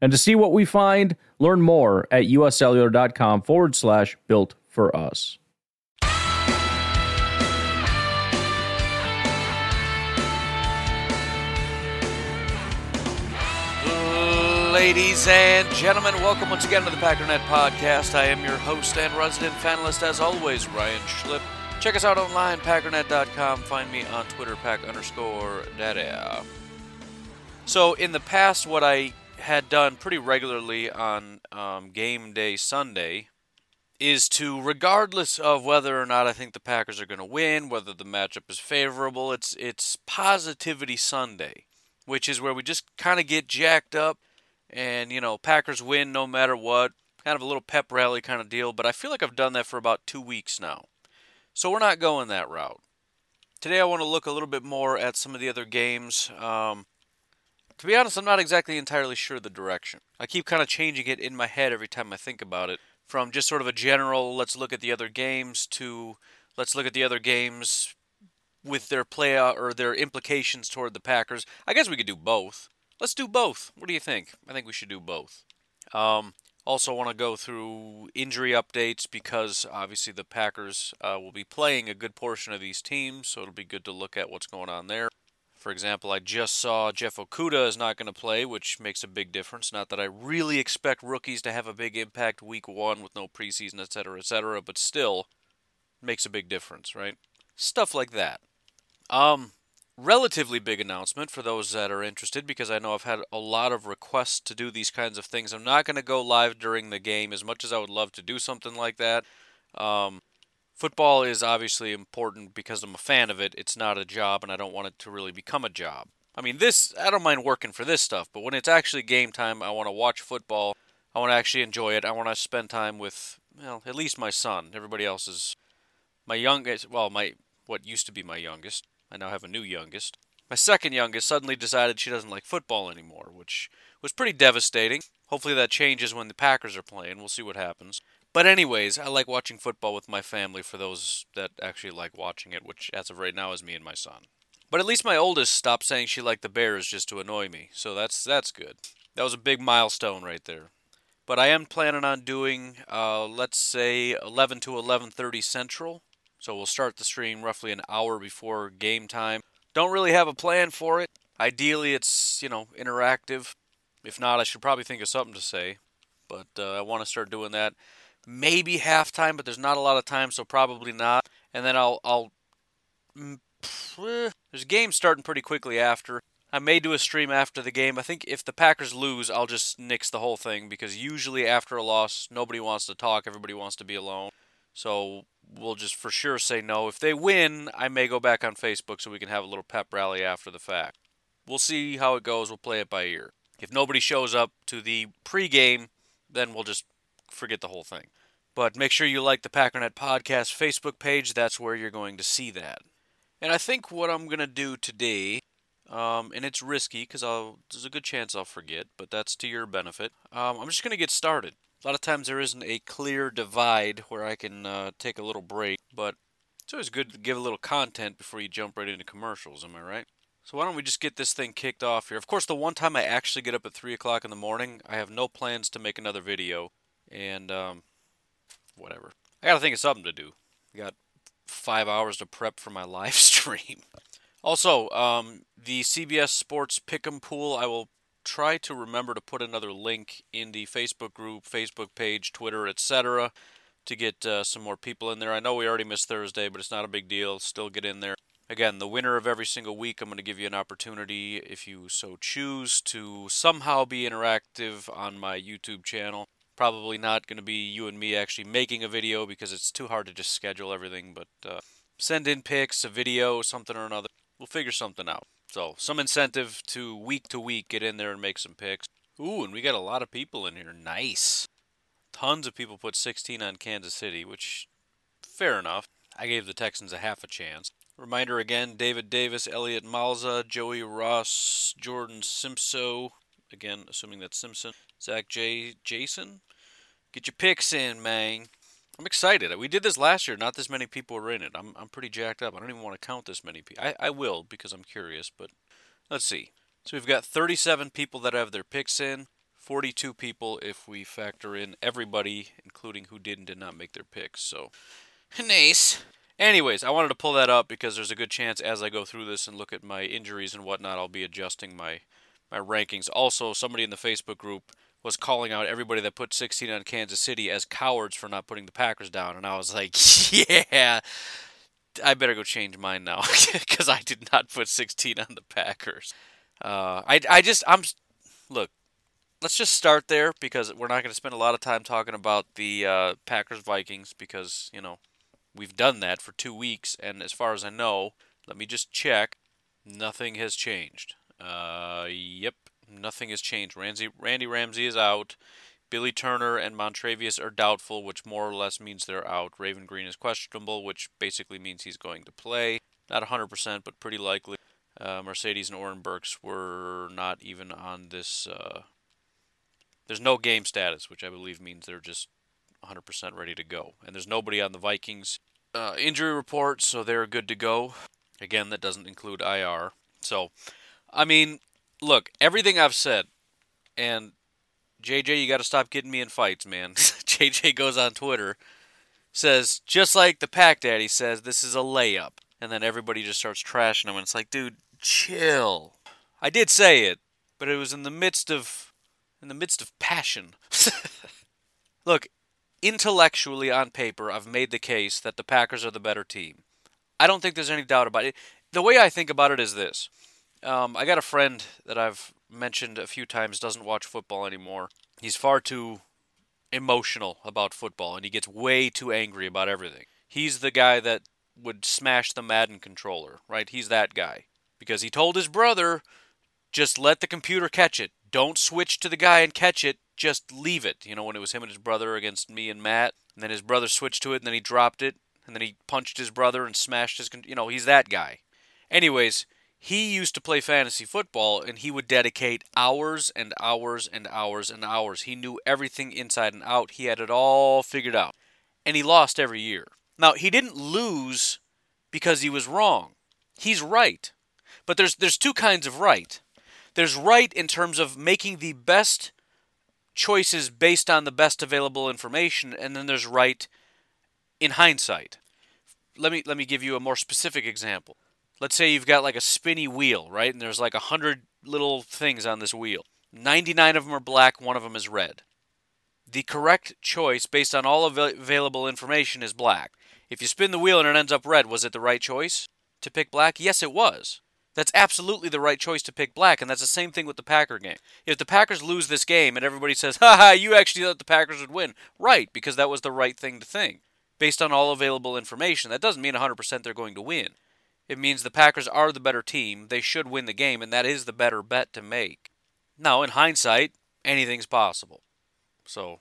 And to see what we find, learn more at uscellular.com forward slash built for us. Ladies and gentlemen, welcome once again to the Packernet Podcast. I am your host and resident fanalist, as always, Ryan Schlip. Check us out online, packernet.com. Find me on Twitter, pack underscore data. So, in the past, what I had done pretty regularly on um, game day Sunday is to, regardless of whether or not I think the Packers are going to win, whether the matchup is favorable, it's it's positivity Sunday, which is where we just kind of get jacked up, and you know Packers win no matter what, kind of a little pep rally kind of deal. But I feel like I've done that for about two weeks now, so we're not going that route. Today I want to look a little bit more at some of the other games. Um, to be honest, I'm not exactly entirely sure the direction. I keep kind of changing it in my head every time I think about it. From just sort of a general, let's look at the other games, to let's look at the other games with their play or their implications toward the Packers. I guess we could do both. Let's do both. What do you think? I think we should do both. Um, also, want to go through injury updates because obviously the Packers uh, will be playing a good portion of these teams, so it'll be good to look at what's going on there. For example, I just saw Jeff Okudah is not going to play, which makes a big difference. Not that I really expect rookies to have a big impact week one with no preseason, et cetera, et cetera, but still makes a big difference, right? Stuff like that. Um, relatively big announcement for those that are interested because I know I've had a lot of requests to do these kinds of things. I'm not going to go live during the game as much as I would love to do something like that. Um, football is obviously important because I'm a fan of it. It's not a job, and I don't want it to really become a job. I mean, this, I don't mind working for this stuff, but when it's actually game time, I want to watch football. I want to actually enjoy it. I want to spend time with, well, at least my son. Everybody else is my youngest, well, my, what used to be my youngest. I now have a new youngest. My second youngest suddenly decided she doesn't like football anymore, which was pretty devastating. Hopefully that changes when the Packers are playing. We'll see what happens. But anyways, I like watching football with my family for those that actually like watching it, which as of right now is me and my son. But at least my oldest stopped saying she liked the Bears just to annoy me. So that's that's good. That was a big milestone right there. But I am planning on doing uh, let's say 11 to 11:30 Central. So we'll start the stream roughly an hour before game time. Don't really have a plan for it. Ideally it's, you know, interactive. If not, I should probably think of something to say. But uh, I want to start doing that maybe halftime, but there's not a lot of time, so probably not. And then I'll I'll mm, there's a game starting pretty quickly after. I may do a stream after the game. I think if the Packers lose, I'll just nix the whole thing because usually after a loss, nobody wants to talk, everybody wants to be alone. So we'll just for sure say no. If they win, I may go back on Facebook so we can have a little pep rally after the fact. We'll see how it goes. We'll play it by ear. If nobody shows up to the pregame, then we'll just forget the whole thing. But make sure you like the Packernet Podcast Facebook page. That's where you're going to see that. And I think what I'm going to do today, um, and it's risky because there's a good chance I'll forget, but that's to your benefit. Um, I'm just going to get started. A lot of times there isn't a clear divide where I can uh, take a little break, but it's always good to give a little content before you jump right into commercials, am I right? So why don't we just get this thing kicked off here? Of course, the one time I actually get up at 3 o'clock in the morning, I have no plans to make another video and um, whatever. I got to think of something to do. I got five hours to prep for my live stream. Also, um, the CBS Sports Pick'em Pool, I will try to remember to put another link in the Facebook group, Facebook page, Twitter, etc., to get uh, some more people in there. I know we already missed Thursday, but it's not a big deal. Still get in there. Again, the winner of every single week, I'm going to give you an opportunity, if you so choose, to somehow be interactive on my YouTube channel probably not going to be you and me actually making a video because it's too hard to just schedule everything. But uh, send in pics, a video, something or another. We'll figure something out. So some incentive to week to week get in there and make some pics. Ooh, and we got a lot of people in here. Nice. Tons of people put 16 on Kansas City, which fair enough. I gave the Texans a half a chance. Reminder again David Davis, Elliot Malza, Joey Ross, Jordan Simpson, again, assuming that's Simpson, Zach J. Jason. Get your picks in, man. I'm excited. We did this last year. Not this many people were in it. I'm, I'm pretty jacked up. I don't even want to count this many people. I, I will because I'm curious, but let's see. So we've got 37 people that have their picks in, 42 people if we factor in everybody, including who did and did not make their picks. So, nice. Anyways, I wanted to pull that up because there's a good chance as I go through this and look at my injuries and whatnot, I'll be adjusting my my rankings. Also, somebody in the Facebook group was calling out everybody that put 16 on Kansas City as cowards for not putting the Packers down, and I was like, yeah, I better go change mine now because I did not put 16 on the Packers. Uh, I I just I'm look. Let's just start there because we're not going to spend a lot of time talking about the uh, Packers Vikings because you know we've done that for two weeks, and as far as I know, let me just check. Nothing has changed. Uh, yep, nothing has changed. Randy, Randy Ramsey is out. Billy Turner and Montravius are doubtful, which more or less means they're out. Raven Greene is questionable, which basically means he's going to play. Not 100%, but pretty likely. Uh, Marcedes and Oren Burks were not even on this. Uh, there's no game status, which I believe means they're just 100% ready to go. And there's nobody on the Vikings uh, injury report, so they're good to go. Again, that doesn't include IR. So I mean, look, everything I've said, and JJ, you got to stop getting me in fights, man. JJ goes on Twitter, says, just like the Pack Daddy says, this is a layup. And then everybody just starts trashing him, and it's like, dude, chill. I did say it, but it was in the midst of, in the midst of passion. look, intellectually on paper, I've made the case that the Packers are the better team. I don't think there's any doubt about it. The way I think about it is this um, I got a friend that I've mentioned a few times doesn't watch football anymore. He's far too emotional about football and he gets way too angry about everything. He's the guy that would smash the Madden controller, right? He's that guy. Because he told his brother, just let the computer catch it. Don't switch to the guy and catch it. Just leave it. You know, when it was him and his brother against me and Matt, and then his brother switched to it, and then he dropped it, and then he punched his brother and smashed his. Con- you know, he's that guy. Anyways, he used to play fantasy football and he would dedicate hours and hours and hours and hours. He knew everything inside and out. He had it all figured out. And he lost every year. Now, he didn't lose because he was wrong. He's right. But there's there's two kinds of right. There's right in terms of making the best choices based on the best available information and then there's right in hindsight. Let me let me give you a more specific example let's say you've got like a spinny wheel, right? And there's like a hundred little things on this wheel. 99 of them are black, one of them is red. The correct choice, based on all available information, is black. If you spin the wheel and it ends up red, was it the right choice to pick black? Yes, it was. That's absolutely the right choice to pick black, and that's the same thing with the Packer game. If the Packers lose this game and everybody says, ha ha, you actually thought the Packers would win, right, because that was the right thing to think. Based on all available information, that doesn't mean 100% they're going to win. It means the Packers are the better team. They should win the game, and that is the better bet to make. Now, in hindsight, anything's possible. So,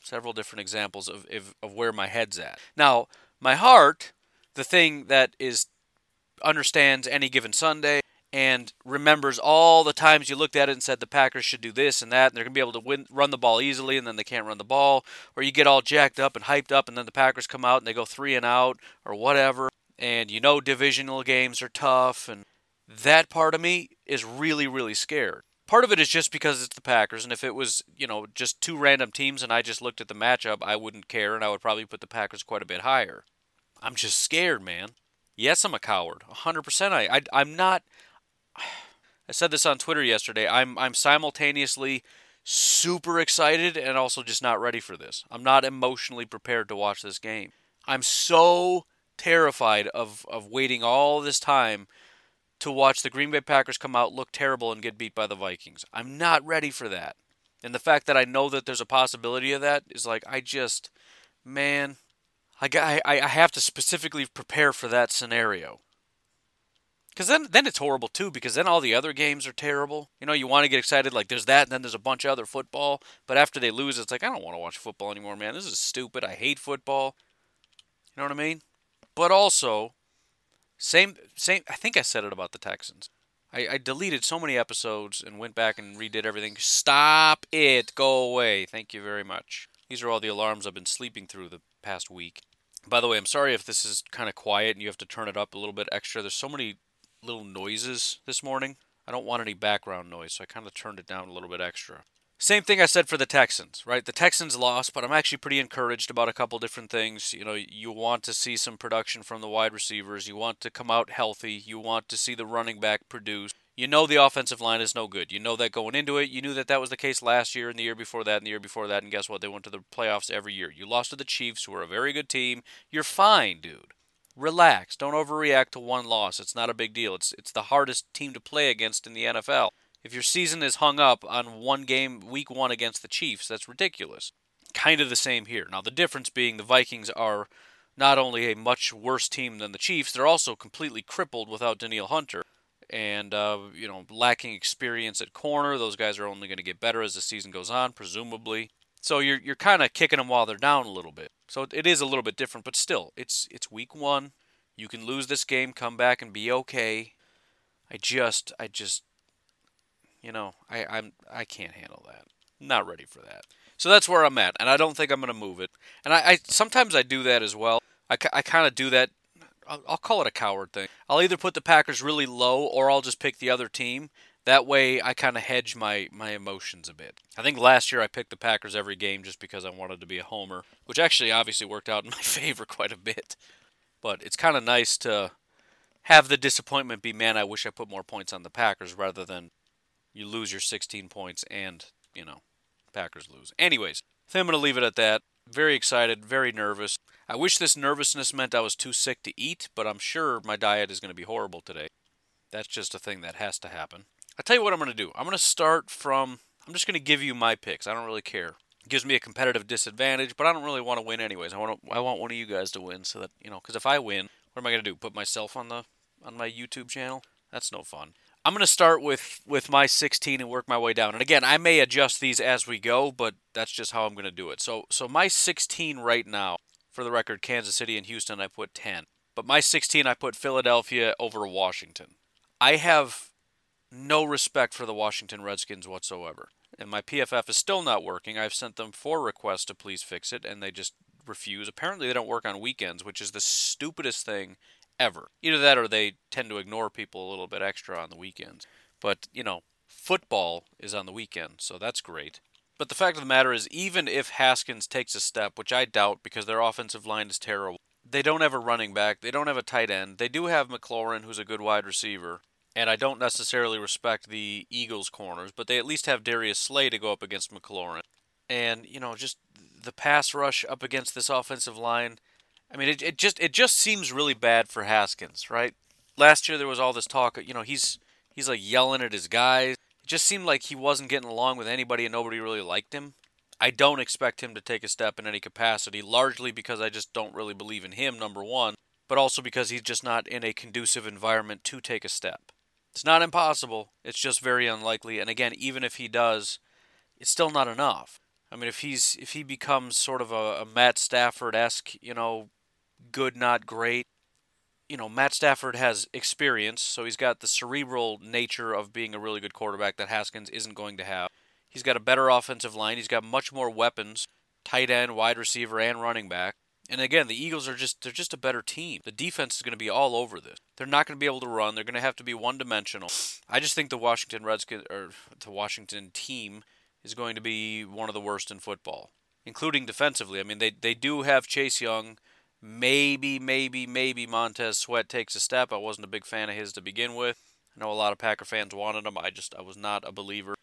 several different examples of, of, of where my head's at. Now, my heart, the thing that is understands any given Sunday and remembers all the times you looked at it and said the Packers should do this and that, and they're going to be able to win, run the ball easily, and then they can't run the ball, or you get all jacked up and hyped up, and then the Packers come out and they go three and out, or whatever and you know divisional games are tough and that part of me is really really scared. Part of it is just because it's the packers and if it was you know just two random teams and i just looked at the matchup i wouldn't care and i would probably put the packers quite a bit higher. I'm just scared man. Yes i'm a coward 100% i, I i'm not i said this on twitter yesterday i'm i'm simultaneously super excited and also just not ready for this. I'm not emotionally prepared to watch this game. I'm so terrified of, of waiting all this time to watch the Green Bay Packers come out, look terrible, and get beat by the Vikings. I'm not ready for that. And the fact that I know that there's a possibility of that is like, I just, man, I, I, I have to specifically prepare for that scenario. Because then, then it's horrible too. Because then all the other games are terrible. You know, you want to get excited like there's that, and then there's a bunch of other football. But after they lose, it's like I don't want to watch football anymore, man. This is stupid. I hate football. You know what I mean? But also, same same. I think I said it about the Texans. I, I deleted so many episodes and went back and redid everything. Stop it. Go away. Thank you very much. These are all the alarms I've been sleeping through the past week. By the way, I'm sorry if this is kind of quiet and you have to turn it up a little bit extra. There's so many little noises this morning. I don't want any background noise, so I kind of turned it down a little bit extra. Same thing I said for the Texans, right? The Texans lost, but I'm actually pretty encouraged about a couple different things. You know, you want to see some production from the wide receivers. You want to come out healthy. You want to see the running back produce. You know the offensive line is no good. You know that going into it. You knew that that was the case last year and the year before that and the year before that. And guess what? They went to the playoffs every year. You lost to the Chiefs, who are a very good team. You're fine, dude. Relax. Don't overreact to one loss. It's not a big deal. It's it's the hardest team to play against in the NFL. If your season is hung up on one game, week one against the Chiefs, that's ridiculous. Kind of the same here. Now, the difference being the Vikings are not only a much worse team than the Chiefs, they're also completely crippled without Danielle Hunter and uh, you know lacking experience at corner. Those guys are only going to get better as the season goes on, presumably. So you're you're kind of kicking them while they're down a little bit. So it is a little bit different, but still, it's it's week one. You can lose this game, come back, and be okay. I just I just you know, I, I'm I can't handle that. Not ready for that. So that's where I'm at, and I don't think I'm going to move it. And I, I sometimes I do that as well. I, I kind of do that. I'll, I'll call it a coward thing. I'll either put the Packers really low, or I'll just pick the other team. That way, I kind of hedge my my emotions a bit. I think last year I picked the Packers every game just because I wanted to be a homer, which actually obviously worked out in my favor quite a bit. But it's kind of nice to have the disappointment be, man, I wish I put more points on the Packers rather than you lose your 16 points and, you know, Packers lose. Anyways, I think I'm going to leave it at that. Very excited, very nervous. I wish this nervousness meant I was too sick to eat, but I'm sure my diet is going to be horrible today. That's just a thing that has to happen. I'll tell you what I'm going to do. I'm going to start from, I'm just going to give you my picks. I don't really care. It gives me a competitive disadvantage, but I don't really want to win anyways. I want to, I want one of you guys to win so that, you know, because if I win, what am I going to do? Put myself on the on my YouTube channel? That's no fun. I'm going to start with with my 16 and work my way down. And again, I may adjust these as we go, but that's just how I'm going to do it. So so my 16 right now, for the record, Kansas City and Houston I put 10. But my 16 I put Philadelphia over Washington. I have no respect for the Washington Redskins whatsoever. And my PFF is still not working. I've sent them four requests to please fix it and they just refuse. Apparently they don't work on weekends, which is the stupidest thing ever. Either that or they tend to ignore people a little bit extra on the weekends. But, you know, football is on the weekend, so that's great. But the fact of the matter is, even if Haskins takes a step, which I doubt because their offensive line is terrible, they don't have a running back, they don't have a tight end. They do have McLaurin, who's a good wide receiver, and I don't necessarily respect the Eagles' corners, but they at least have Darius Slay to go up against McLaurin. And, you know, just the pass rush up against this offensive line I mean, it, it just it just seems really bad for Haskins, right? Last year there was all this talk, you know, he's he's like yelling at his guys. It just seemed like he wasn't getting along with anybody and nobody really liked him. I don't expect him to take a step in any capacity, largely because I just don't really believe in him, number one, but also because he's just not in a conducive environment to take a step. It's not impossible, it's just very unlikely, and again, even if he does, it's still not enough. I mean, if he's if he becomes sort of a, a Matt Stafford esque, you know, good, not great. You know, Matt Stafford has experience, so he's got the cerebral nature of being a really good quarterback that Haskins isn't going to have. He's got a better offensive line. He's got much more weapons, tight end, wide receiver, and running back. And again, the Eagles are just they're just a better team. The defense is going to be all over this. They're not going to be able to run. They're going to have to be one-dimensional. I just think the Washington Redskins or the Washington team is going to be one of the worst in football, including defensively. I mean, they they do have Chase Young, Maybe, maybe, maybe Montez Sweat takes a step. I wasn't a big fan of his to begin with. I know a lot of Packer fans wanted him. I just I was not a believer.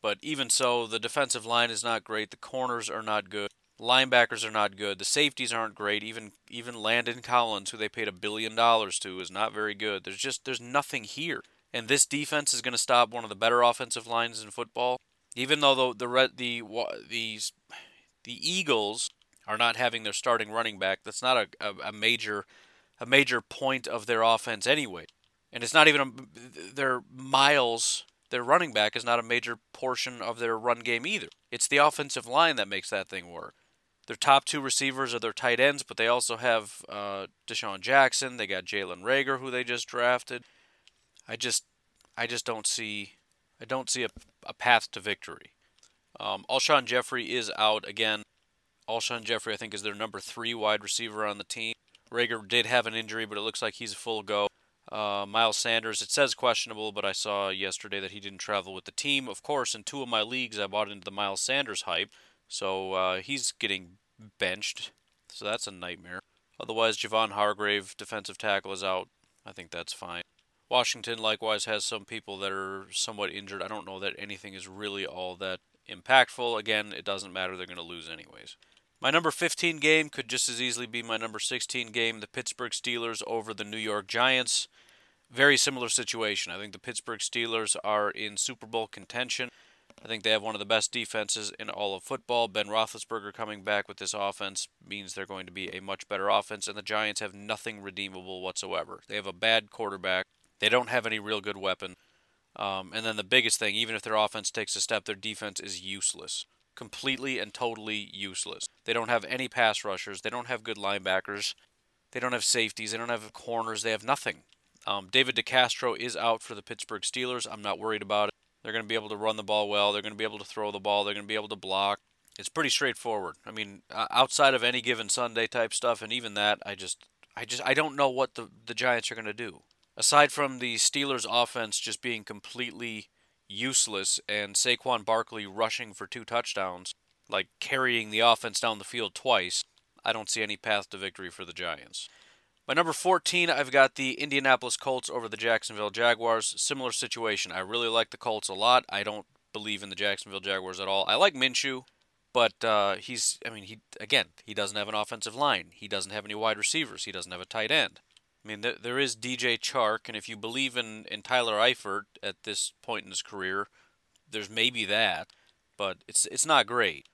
But even so, the defensive line is not great. The corners are not good. Linebackers are not good. The safeties aren't great. Even even Landon Collins, who they paid a billion dollars to, is not very good. There's just there's nothing here. And this defense is going to stop one of the better offensive lines in football. Even though the the the the, the Eagles are not having their starting running back. That's not a, a, a major a major point of their offense anyway. And it's not even a, their miles, their running back is not a major portion of their run game either. It's the offensive line that makes that thing work. Their top two receivers are their tight ends, but they also have uh, DeSean Jackson. They got Jalen Reagor, who they just drafted. I just, I just don't see, I don't see a, a path to victory. Um, Alshon Jeffery is out again. Alshon Jeffery, I think, is their number three wide receiver on the team. Reagor did have an injury, but it looks like he's a full go. Uh, Miles Sanders, it says questionable, but I saw yesterday that he didn't travel with the team. Of course, in two of my leagues, I bought into the Miles Sanders hype, so uh, he's getting benched. So that's a nightmare. Otherwise, Javon Hargrave, defensive tackle, is out. I think that's fine. Washington likewise has some people that are somewhat injured. I don't know that anything is really all that impactful. Again, it doesn't matter. They're going to lose anyways. My number 15 game could just as easily be my number 16 game, the Pittsburgh Steelers over the New York Giants. Very similar situation. I think the Pittsburgh Steelers are in Super Bowl contention. I think they have one of the best defenses in all of football. Ben Roethlisberger coming back with this offense means they're going to be a much better offense, and the Giants have nothing redeemable whatsoever. They have a bad quarterback. They don't have any real good weapon. Um, and then the biggest thing, even if their offense takes a step, their defense is useless. Completely and totally useless. They don't have any pass rushers. They don't have good linebackers. They don't have safeties. They don't have corners. They have nothing. Um, David DeCastro is out for the Pittsburgh Steelers. I'm not worried about it. They're going to be able to run the ball well. They're going to be able to throw the ball. They're going to be able to block. It's pretty straightforward. I mean, outside of any given Sunday type stuff, and even that, I just, I just, I don't know what the the Giants are going to do. Aside from the Steelers' offense just being completely useless and Saquon Barkley rushing for two touchdowns, like carrying the offense down the field twice, I don't see any path to victory for the Giants. My number 14, I've got the Indianapolis Colts over the Jacksonville Jaguars. Similar situation. I really like the Colts a lot. I don't believe in the Jacksonville Jaguars at all. I like Minshew, but uh, he's, I mean, he again, he doesn't have an offensive line. He doesn't have any wide receivers. He doesn't have a tight end. I mean, there, there is DJ Chark, and if you believe in, in Tyler Eifert at this point in his career, there's maybe that, but it's it's not great.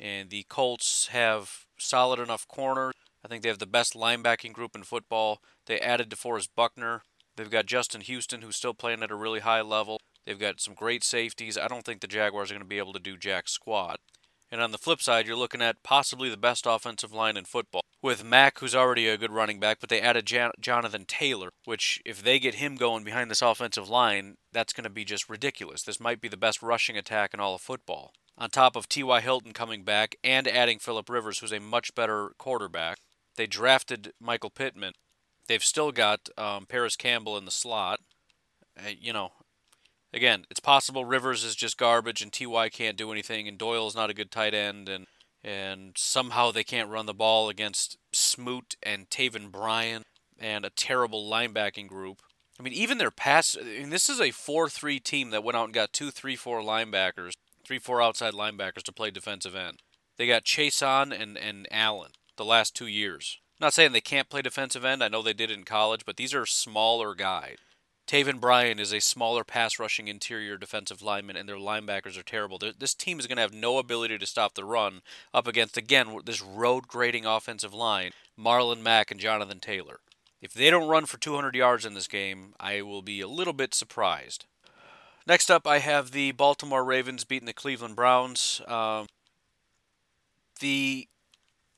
And the Colts have solid enough corners I think they have the best linebacking group in football. They added DeForest Buckner. They've got Justin Houston, who's still playing at a really high level. They've got some great safeties. I don't think the Jaguars are going to be able to do jack squat. And on the flip side, you're looking at possibly the best offensive line in football. With Mack, who's already a good running back, but they added Jan- Jonathan Taylor, which, if they get him going behind this offensive line, that's going to be just ridiculous. This might be the best rushing attack in all of football. On top of T.Y. Hilton coming back and adding Philip Rivers, who's a much better quarterback. They drafted Michael Pittman. They've still got um, Parris Campbell in the slot. Uh, you know, again, it's possible Rivers is just garbage and Ty can't do anything, and Doyle's not a good tight end, and and somehow they can't run the ball against Smoot and Taven Bryan and a terrible linebacking group. I mean, even their pass. I mean, this is a four-three team that went out and got two, three, four linebackers, three, four outside linebackers to play defensive end. They got Chaisson and and Allen the last two years. I'm not saying they can't play defensive end. I know they did in college, but these are smaller guys. Taven Bryan is a smaller pass rushing interior defensive lineman, and their linebackers are terrible. This team is going to have no ability to stop the run up against, again, this road grading offensive line, Marlon Mack and Jonathan Taylor. If they don't run for 200 yards in this game, I will be a little bit surprised. Next up, I have the Baltimore Ravens beating the Cleveland Browns. Um, the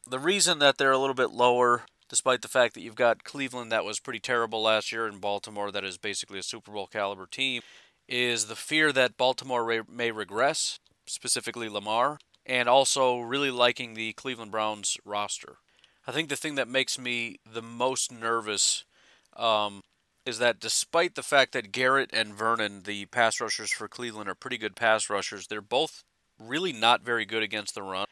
the reason that they're a little bit lower, despite the fact that you've got Cleveland that was pretty terrible last year and Baltimore that is basically a Super Bowl caliber team, is the fear that Baltimore may regress, specifically Lamar, and also really liking the Cleveland Browns roster. I think the thing that makes me the most nervous um, is that despite the fact that Garrett and Vernon, the pass rushers for Cleveland, are pretty good pass rushers, they're both really not very good against the run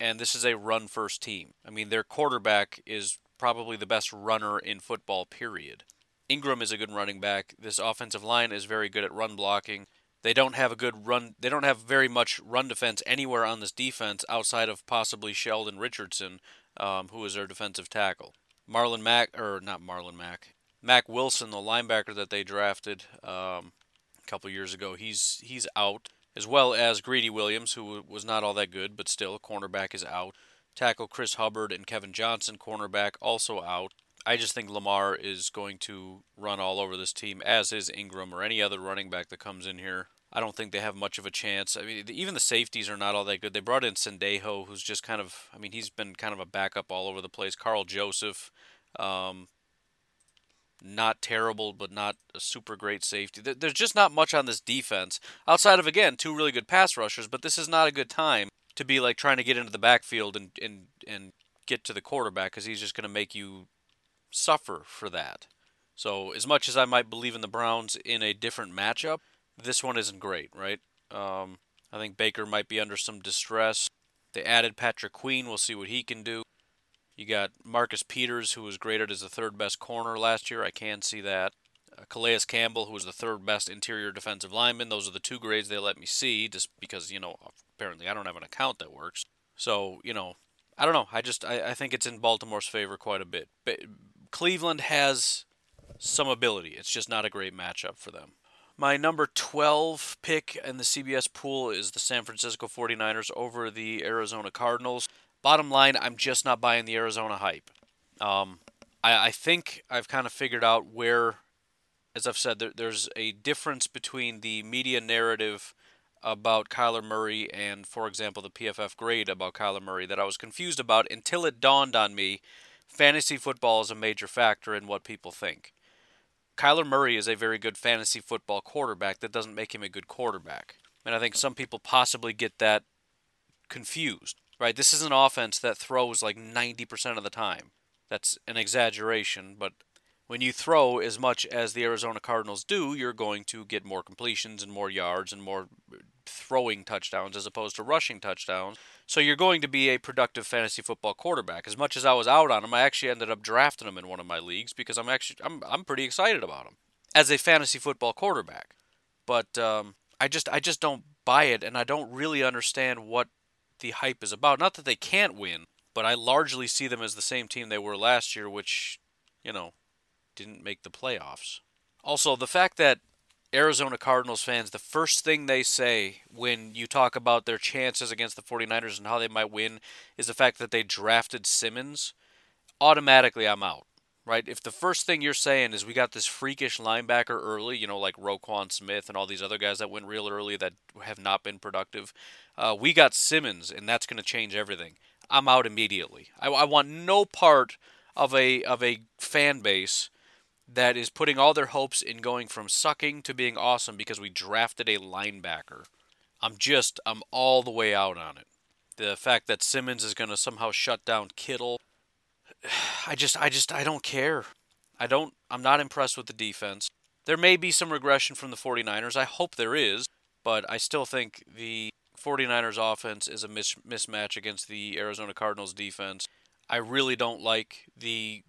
and this is a run first team. I mean, their quarterback is probably the best runner in football, period. Ingram is a good running back. This offensive line is very good at run blocking. They don't have a good run. They don't have very much run defense anywhere on this defense outside of possibly Sheldon Richardson, um, who is their defensive tackle. Marlon Mack, or not Marlon Mack, Mack Wilson, the linebacker that they drafted um, a couple years ago, he's he's out as well as Greedy Williams, who was not all that good, but still, a cornerback is out. Tackle Chris Hubbard and Kevin Johnson, cornerback, also out. I just think Lamar is going to run all over this team, as is Ingram or any other running back that comes in here. I don't think they have much of a chance. I mean, even the safeties are not all that good. They brought in Sendejo, who's just kind of, I mean, he's been kind of a backup all over the place. Karl Joseph, um, not terrible, but not a super great safety. There's just not much on this defense outside of again two really good pass rushers. But this is not a good time to be like trying to get into the backfield and and and get to the quarterback because he's just going to make you suffer for that. So as much as I might believe in the Browns in a different matchup, this one isn't great, right? Um, I think Baker might be under some distress. They added Patrick Queen. We'll see what he can do. You got Marcus Peters, who was graded as the third best corner last year. I can see that. Uh, Calais Campbell, who was the third best interior defensive lineman. Those are the two grades they let me see, just because you know apparently I don't have an account that works. So you know, I don't know. I just I, I think it's in Baltimore's favor quite a bit. But Cleveland has some ability. It's just not a great matchup for them. My number 12 pick in the CBS pool is the San Francisco 49ers over the Arizona Cardinals. Bottom line, I'm just not buying the Arizona hype. Um, I, I, think I've kind of figured out where, as I've said, there, there's a difference between the media narrative about Kyler Murray and, for example, the PFF grade about Kyler Murray that I was confused about until it dawned on me fantasy football is a major factor in what people think. Kyler Murray is a very good fantasy football quarterback. That doesn't make him a good quarterback. And I think some people possibly get that confused right? This is an offense that throws like 90% of the time. That's an exaggeration, but when you throw as much as the Arizona Cardinals do, you're going to get more completions and more yards and more throwing touchdowns as opposed to rushing touchdowns. So you're going to be a productive fantasy football quarterback. As much as I was out on him, I actually ended up drafting him in one of my leagues because I'm actually I'm I'm pretty excited about him as a fantasy football quarterback. But um, I just I just don't buy it, and I don't really understand what the hype is about. Not that they can't win, but I largely see them as the same team they were last year, which, you know, didn't make the playoffs. Also, the fact that Arizona Cardinals fans, the first thing they say when you talk about their chances against the 49ers and how they might win is the fact that they drafted Simmons, automatically I'm out. Right? If the first thing you're saying is we got this freakish linebacker early, you know, like Roquan Smith and all these other guys that went real early that have not been productive, uh, we got Simmons, and that's going to change everything. I'm out immediately. I, I want no part of a of a fan base that is putting all their hopes in going from sucking to being awesome because we drafted a linebacker. I'm just I'm all the way out on it. The fact that Simmons is going to somehow shut down Kittle, I just I just I don't care. I don't I'm not impressed with the defense. There may be some regression from the 49ers. I hope there is, but I still think the 49ers offense is a mismatch against the Arizona Cardinals defense. I really don't like the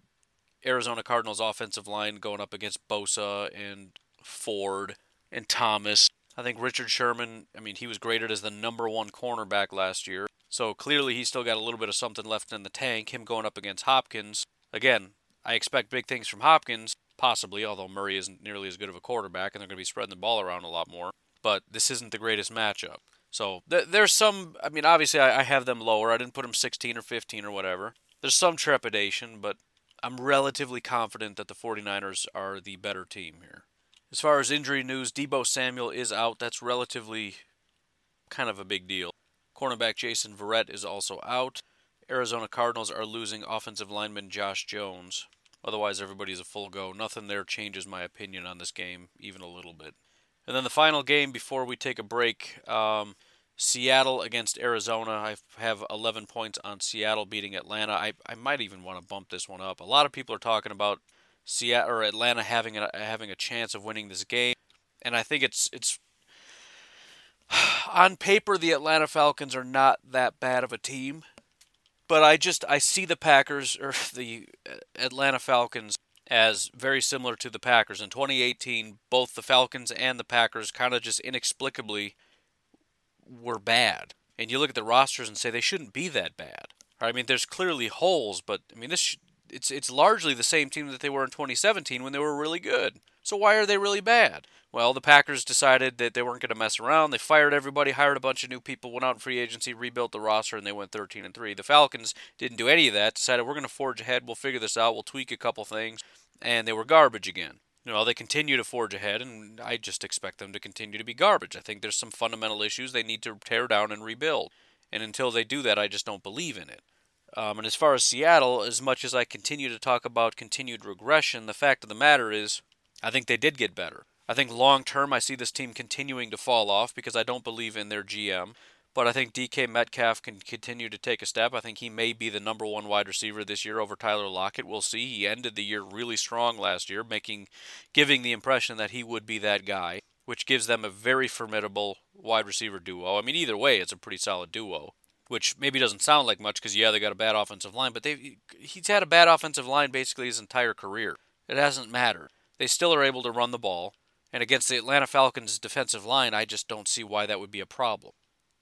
Arizona Cardinals offensive line going up against Bosa and Ford and Thomas. I think Richard Sherman, I mean, he was graded as the number one cornerback last year. So clearly he's still got a little bit of something left in the tank. Him going up against Hopkins. Again, I expect big things from Hopkins, possibly, although Murray isn't nearly as good of a quarterback and they're going to be spreading the ball around a lot more. But this isn't the greatest matchup. So th- there's some. I mean, obviously, I, I have them lower. I didn't put them 16 or 15 or whatever. There's some trepidation, but I'm relatively confident that the 49ers are the better team here. As far as injury news, Deebo Samuel is out. That's relatively kind of a big deal. Cornerback Jason Verrett is also out. Arizona Cardinals are losing offensive lineman Josh Jones. Otherwise, everybody's a full go. Nothing there changes my opinion on this game, even a little bit. And then the final game before we take a break um, Seattle against Arizona. I have 11 points on Seattle beating Atlanta. I, I might even want to bump this one up. A lot of people are talking about Seattle or Atlanta having a, having a chance of winning this game, and I think it's it's on paper the Atlanta Falcons are not that bad of a team, but I just I see the Packers or the uh, Atlanta Falcons as very similar to the Packers. In 2018, both the Falcons and the Packers kind of just inexplicably were bad. And you look at the rosters and say they shouldn't be that bad. I mean, there's clearly holes, but I mean, this it's it's largely the same team that they were in 2017 when they were really good. So why are they really bad? Well, the Packers decided that they weren't going to mess around. They fired everybody, hired a bunch of new people, went out in free agency, rebuilt the roster, and they went 13 and 3. The Falcons didn't do any of that. Decided we're going to forge ahead. We'll figure this out. We'll tweak a couple things, and they were garbage again. You know, they continue to forge ahead, and I just expect them to continue to be garbage. I think there's some fundamental issues they need to tear down and rebuild. And until they do that, I just don't believe in it. Um, and as far as Seattle, as much as I continue to talk about continued regression, the fact of the matter is, I think they did get better. I think long term, I see this team continuing to fall off because I don't believe in their GM. But I think DK Metcalf can continue to take a step. I think he may be the number one wide receiver this year over Tyler Lockett. We'll see. He ended the year really strong last year, making giving the impression that he would be that guy, which gives them a very formidable wide receiver duo. I mean, either way, it's a pretty solid duo. Which maybe doesn't sound like much because yeah, they got a bad offensive line, but they he's had a bad offensive line basically his entire career. It hasn't mattered. They still are able to run the ball. And against the Atlanta Falcons defensive line, I just don't see why that would be a problem.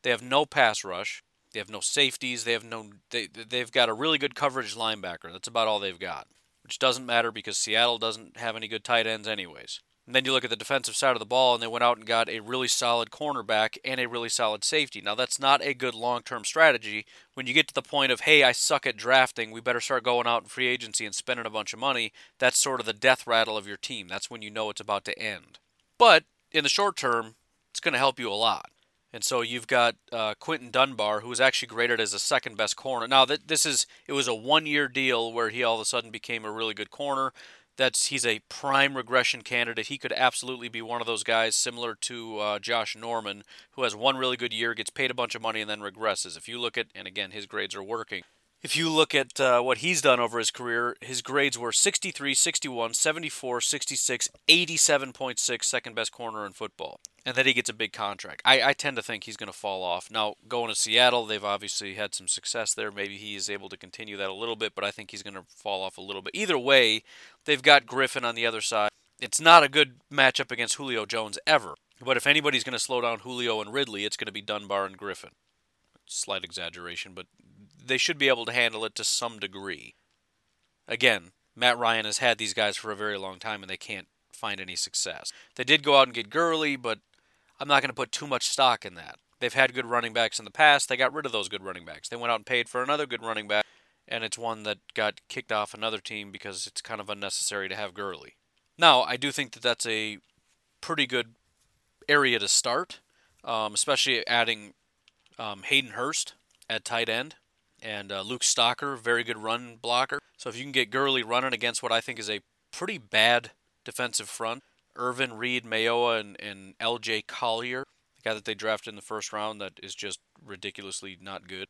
They have no pass rush. They have no safeties. They have no they they've got a really good coverage linebacker. That's about all they've got. Which doesn't matter because Seattle doesn't have any good tight ends anyways. And then you look at the defensive side of the ball, and they went out and got a really solid cornerback and a really solid safety. Now, that's not a good long term strategy. When you get to the point of, hey, I suck at drafting, we better start going out in free agency and spending a bunch of money, that's sort of the death rattle of your team. That's when you know it's about to end. But in the short term, it's going to help you a lot. And so you've got uh, Quinton Dunbar, who was actually graded as the second best corner. Now that this is, it was a one-year deal where he all of a sudden became a really good corner. That's he's a prime regression candidate. He could absolutely be one of those guys, similar to uh, Josh Norman, who has one really good year, gets paid a bunch of money, and then regresses. If you look at, and again, his grades are working if you look at uh, what he's done over his career, his grades were 63, 61, 74, 66, 87.6, second best corner in football. And then he gets a big contract. I, I tend to think he's going to fall off. Now, going to Seattle, they've obviously had some success there. Maybe he is able to continue that a little bit, but I think he's going to fall off a little bit. Either way, they've got Griffin on the other side. It's not a good matchup against Julio Jones ever. But if anybody's going to slow down Julio and Ridley, it's going to be Dunbar and Griffin. Slight exaggeration, but they should be able to handle it to some degree. Again, Matt Ryan has had these guys for a very long time and they can't find any success. They did go out and get Gurley, but I'm not going to put too much stock in that. They've had good running backs in the past. They got rid of those good running backs. They went out and paid for another good running back, and it's one that got kicked off another team because it's kind of unnecessary to have Gurley. Now, I do think that that's a pretty good area to start, um, especially adding um, Hayden Hurst at tight end and uh, Luke Stocker, very good run blocker. So if you can get Gurley running against what I think is a pretty bad defensive front, Irvin Reed, Mayowa, and, and L.J. Collier, the guy that they drafted in the first round, that is just ridiculously not good.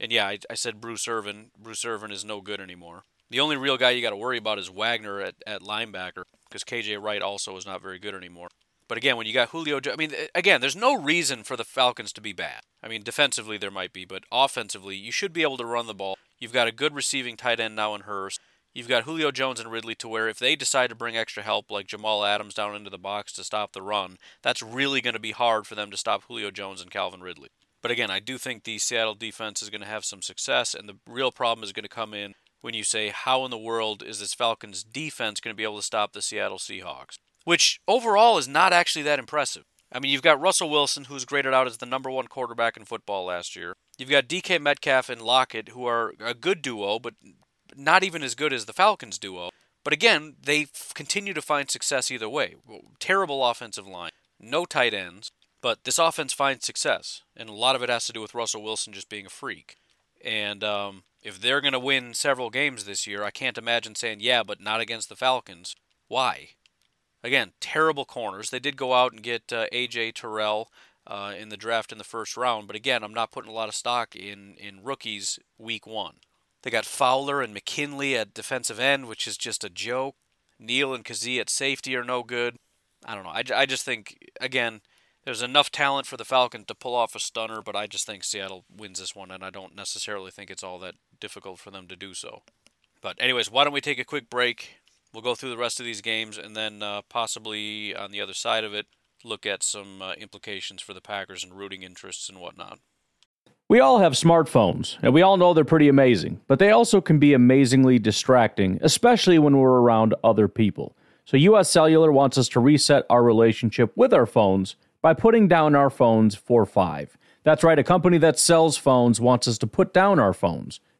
And yeah, I, I said Bruce Irvin. Bruce Irvin is no good anymore. The only real guy you got to worry about is Wagner at, at linebacker because KJ Wright also is not very good anymore. But again, when you got Julio, I mean, again, there's no reason for the Falcons to be bad. I mean, defensively there might be, but offensively, you should be able to run the ball. You've got a good receiving tight end now in Hurst. You've got Julio Jones and Ridley to where if they decide to bring extra help like Jamal Adams down into the box to stop the run, that's really going to be hard for them to stop Julio Jones and Calvin Ridley. But again, I do think the Seattle defense is going to have some success, and the real problem is going to come in when you say, how in the world is this Falcons defense going to be able to stop the Seattle Seahawks? Which overall is not actually that impressive. I mean, you've got Russell Wilson, who's graded out as the number one quarterback in football last year. You've got DK Metcalf and Lockett, who are a good duo, but not even as good as the Falcons duo. But again, they continue to find success either way. Terrible offensive line, no tight ends, but this offense finds success, and a lot of it has to do with Russell Wilson just being a freak. And um, if they're going to win several games this year, I can't imagine saying, yeah, but not against the Falcons. Why? Again, terrible corners. They did go out and get uh, A.J. Terrell uh, in the draft in the first round, but again, I'm not putting a lot of stock in, in rookies week one. They got Fowler and McKinley at defensive end, which is just a joke. Neal and Kazee at safety are no good. I don't know. I, I just think, again, there's enough talent for the Falcons to pull off a stunner, but I just think Seattle wins this one, and I don't necessarily think it's all that difficult for them to do so. But, anyways, why don't we take a quick break? We'll go through the rest of these games and then uh, possibly on the other side of it, look at some uh, implications for the Packers and rooting interests and whatnot. We all have smartphones, and we all know they're pretty amazing, but they also can be amazingly distracting, especially when we're around other people. So, US Cellular wants us to reset our relationship with our phones by putting down our phones for five. That's right, a company that sells phones wants us to put down our phones.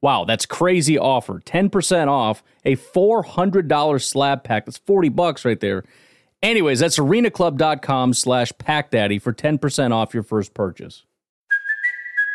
Wow, that's crazy offer. 10% off a $400 slab pack. That's 40 bucks right there. Anyways, that's arenaclub.com slash packdaddy for 10% off your first purchase.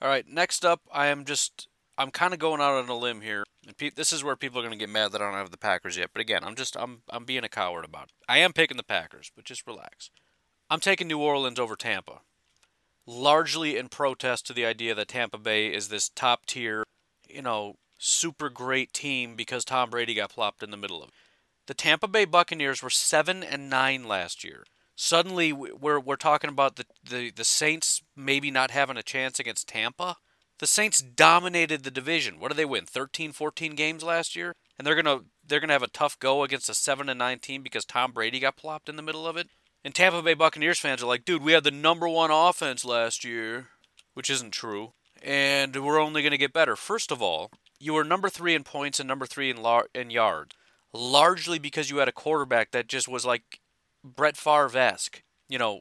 All right, next up, I am just I'm kind of going out on a limb here. And pe- this is where people are going to get mad that I don't have the Packers yet. But again, I'm just I'm I'm being a coward about it. I am picking the Packers, but just relax. I'm taking New Orleans over Tampa, largely in protest to the idea that Tampa Bay is this top tier, you know, super great team because Tom Brady got plopped in the middle of it. The Tampa Bay Buccaneers were seven and nine last year suddenly we're we're talking about the, the the Saints maybe not having a chance against Tampa. The Saints dominated the division. What did they win? 13, 14 games last year? And they're going to they're to have a tough go against a 7 and 9 team because Tom Brady got plopped in the middle of it. And Tampa Bay Buccaneers fans are like, "Dude, we had the number 1 offense last year," which isn't true. And we're only going to get better. First of all, you were number 3 in points and number 3 in lar- in yards, largely because you had a quarterback that just was like Brett Favre esque, you know,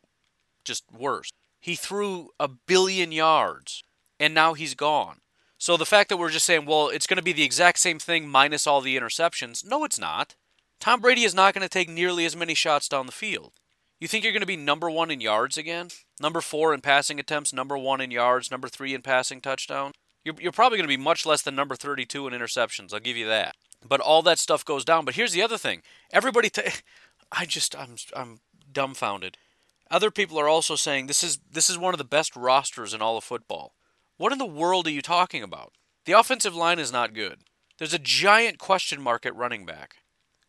just worse. He threw a billion yards and now he's gone. So the fact that we're just saying, well, it's going to be the exact same thing minus all the interceptions, no, it's not. Tom Brady is not going to take nearly as many shots down the field. You think you're going to be number one in yards again? Number four in passing attempts, number one in yards, number three in passing touchdown? You're, you're probably going to be much less than number 32 in interceptions. I'll give you that. But all that stuff goes down. But here's the other thing everybody, t- I just I'm I'm dumbfounded. Other people are also saying this is this is one of the best rosters in all of football. What in the world are you talking about? The offensive line is not good. There's a giant question mark at running back.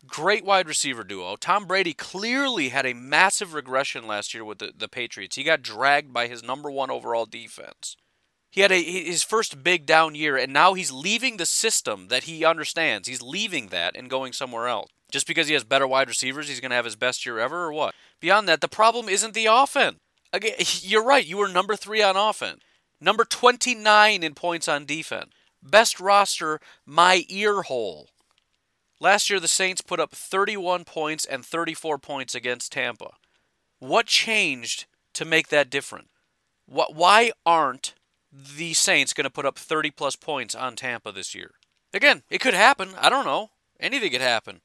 Great wide receiver duo. Tom Brady clearly had a massive regression last year with the, the Patriots. He got dragged by his number one overall defense. He had a, his first big down year, and now he's leaving the system that he understands. He's leaving that and going somewhere else. Just because he has better wide receivers, he's going to have his best year ever, or what? Beyond that, the problem isn't the offense. Again, you're right. You were number three on offense, number 29 in points on defense. Best roster, my ear hole. Last year, the Saints put up 31 points and 34 points against Tampa. What changed to make that different? Why aren't the Saints going to put up 30 plus points on Tampa this year? Again, it could happen. I don't know. Anything could happen.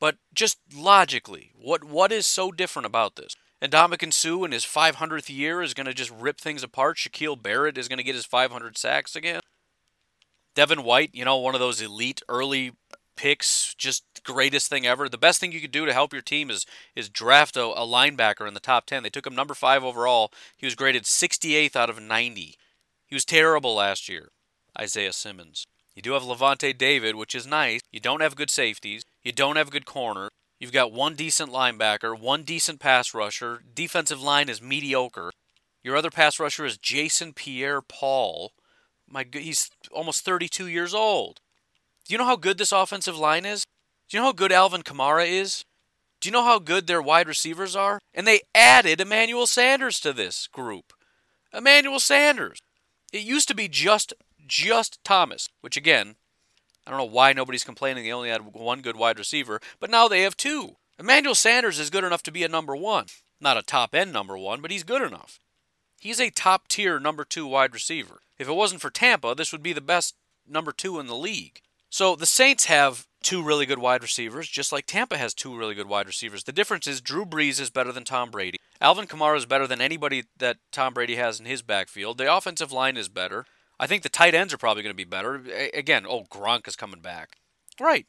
But just logically, what what is so different about this? Ndamukong Suh in his 500th year is going to just rip things apart. Shaquille Barrett is going to get his 500 sacks again. Devin White, you know, one of those elite early picks, just greatest thing ever. The best thing you could do to help your team is is draft a, a linebacker in the top 10. They took him number 5 overall. He was graded 68th out of 90. He was terrible last year. Isaiah Simmons. You do have Lavonte David, which is nice. You don't have good safeties. You don't have a good corner. You've got one decent linebacker, one decent pass rusher. Defensive line is mediocre. Your other pass rusher is Jason Pierre Paul. My he's almost 32 years old. Do you know how good this offensive line is? Do you know how good Alvin Kamara is? Do you know how good their wide receivers are? And they added Emmanuel Sanders to this group. Emmanuel Sanders. It used to be just just Thomas, which again, I don't know why nobody's complaining they only had one good wide receiver, but now they have two. Emmanuel Sanders is good enough to be a number one. Not a top end number one, but he's good enough. He's a top tier number two wide receiver. If it wasn't for Tampa, this would be the best number two in the league. So the Saints have two really good wide receivers, just like Tampa has two really good wide receivers. The difference is Drew Brees is better than Tom Brady. Alvin Kamara is better than anybody that Tom Brady has in his backfield. The offensive line is better. I think the tight ends are probably going to be better. Again, oh Gronk is coming back. Right.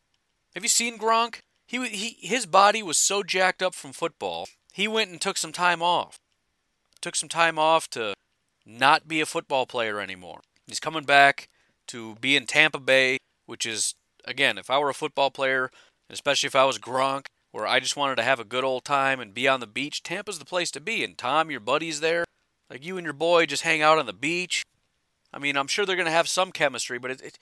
Have you seen Gronk? He, he his body was so jacked up from football. He went and took some time off. Took some time off to not be a football player anymore. He's coming back to be in Tampa Bay, which is again, if I were a football player, especially if I was Gronk, where I just wanted to have a good old time and be on the beach, Tampa's the place to be. And Tom, your buddy's there. Like you and your boy just hang out on the beach. I mean, I'm sure they're going to have some chemistry, but it, it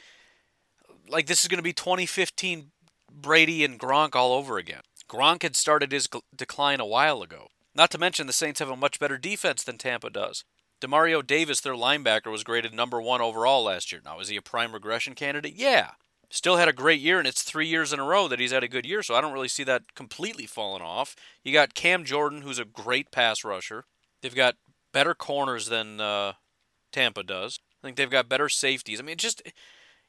like this is going to be 2015 Brady and Gronk all over again. Gronk had started his decline a while ago. Not to mention the Saints have a much better defense than Tampa does. Demario Davis, their linebacker, was graded number one overall last year. Now, is he a prime regression candidate? Yeah. Still had a great year, and it's three years in a row that he's had a good year, so I don't really see that completely falling off. You got Cam Jordan, who's a great pass rusher. They've got better corners than uh, Tampa does. Think they've got better safeties. I mean, just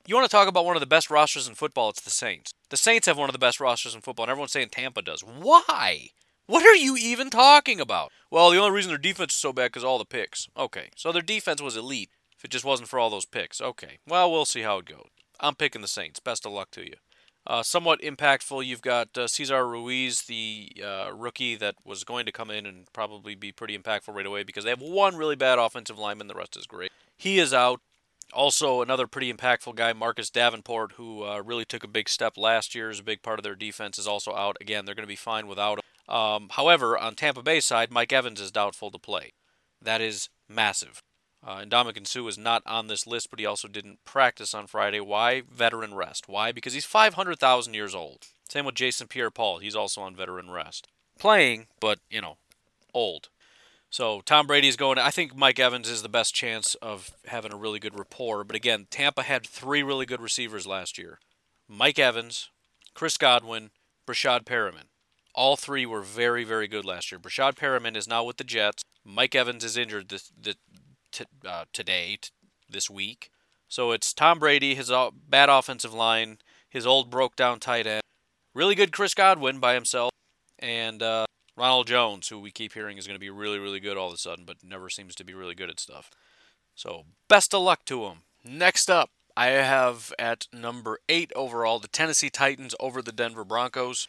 you want to talk about one of the best rosters in football? It's the Saints. The Saints have one of the best rosters in football, and everyone's saying Tampa does. Why? What are you even talking about? Well, the only reason their defense is so bad is all the picks. Okay, so their defense was elite. If it just wasn't for all those picks, okay. Well, we'll see how it goes. I'm picking the Saints. Best of luck to you. Uh, somewhat impactful, you've got uh, Cesar Ruiz, the uh, rookie that was going to come in and probably be pretty impactful right away because they have one really bad offensive lineman, the rest is great. He is out. Also, another pretty impactful guy, Marcus Davenport, who uh, really took a big step last year as a big part of their defense, is also out. Again, they're going to be fine without him. Um, however, on Tampa Bay side, Mike Evans is doubtful to play. That is massive. Uh, and Ndamukong Suh is not on this list, but he also didn't practice on Friday. Why? Veteran rest. Why? Because he's 500,000 years old. Same with Jason Pierre Paul. He's also on veteran rest. Playing, but, you know, old. So Tom Brady's going. I think Mike Evans is the best chance of having a really good rapport. But again, Tampa had three really good receivers last year: Mike Evans, Chris Godwin, Breshad Perriman. All three were very, very good last year. Breshad Perriman is now with the Jets. Mike Evans is injured this, this t- uh, today, t- this week. So it's Tom Brady, his bad offensive line, his old broke down tight end, really good Chris Godwin by himself, and uh, Ronald Jones, who we keep hearing is going to be really, really good all of a sudden, but never seems to be really good at stuff. So best of luck to him. Next up, I have at number eight overall the Tennessee Titans over the Denver Broncos.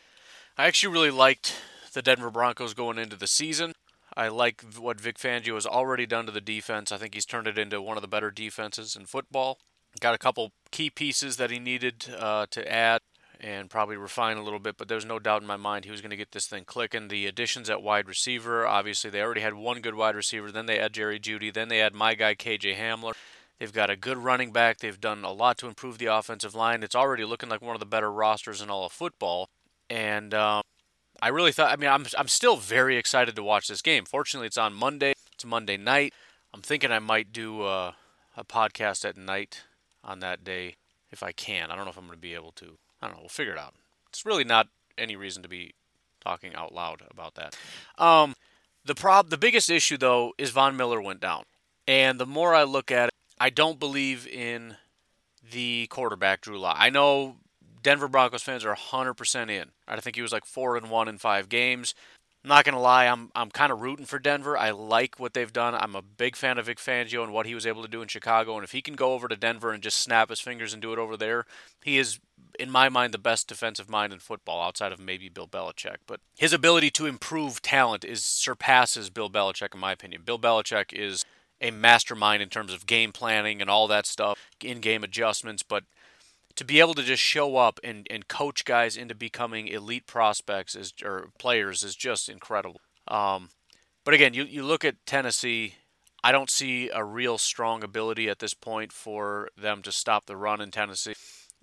I actually really liked the Denver Broncos going into the season. I like what Vic Fangio has already done to the defense. I think he's turned it into one of the better defenses in football. Got a couple key pieces that he needed uh, to add and probably refine a little bit, but there's no doubt in my mind he was going to get this thing clicking. The additions at wide receiver, obviously, they already had one good wide receiver. Then they add Jerry Jeudy. Then they add my guy, KJ Hamler. They've got a good running back. They've done a lot to improve the offensive line. It's already looking like one of the better rosters in all of football. And um, I really thought. I mean, I'm I'm still very excited to watch this game. Fortunately, it's on Monday. It's Monday night. I'm thinking I might do a, a podcast at night on that day if I can. I don't know if I'm going to be able to. I don't know. We'll figure it out. It's really not any reason to be talking out loud about that. Um, the prob the biggest issue though is Von Miller went down, and the more I look at it, I don't believe in the quarterback Drew Lock. I know Denver Broncos fans are 100% in. I think he was like 4 and 1 in 5 games. I'm not to lie, I'm I'm kind of rooting for Denver. I like what they've done. I'm a big fan of Vic Fangio and what he was able to do in Chicago and if he can go over to Denver and just snap his fingers and do it over there, he is in my mind the best defensive mind in football outside of maybe Bill Belichick. But his ability to improve talent is surpasses Bill Belichick in my opinion. Bill Belichick is a mastermind in terms of game planning and all that stuff, in-game adjustments, but to be able to just show up and, and coach guys into becoming elite prospects is, or players is just incredible. Um, but again, you, you look at Tennessee, I don't see a real strong ability at this point for them to stop the run in Tennessee.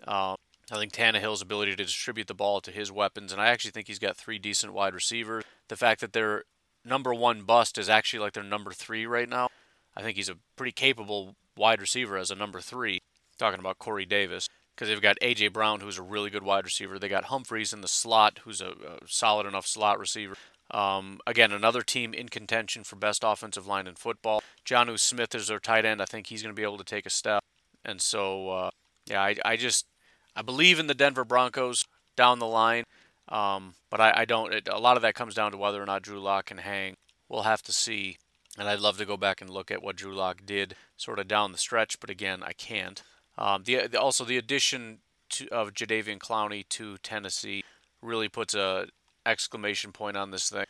Uh, I think Tannehill's ability to distribute the ball to his weapons, and I actually think he's got three decent wide receivers. The fact that their number one bust is actually like their number three right now, I think he's a pretty capable wide receiver as a number three. Talking about Corey Davis, because they've got A.J. Brown, who's a really good wide receiver. They got Humphreys in the slot, who's a, a solid enough slot receiver. Um, again, another team in contention for best offensive line in football. Jonnu Smith is their tight end. I think he's going to be able to take a step. And so, uh, yeah, I, I just I believe in the Denver Broncos down the line, um, but I, I don't. It, a lot of that comes down to whether or not Drew Lock can hang. We'll have to see. And I'd love to go back and look at what Drew Lock did sort of down the stretch, but again, I can't. Um, the, the, also the addition to, of Jadeveon Clowney to Tennessee really puts a exclamation point on this thing.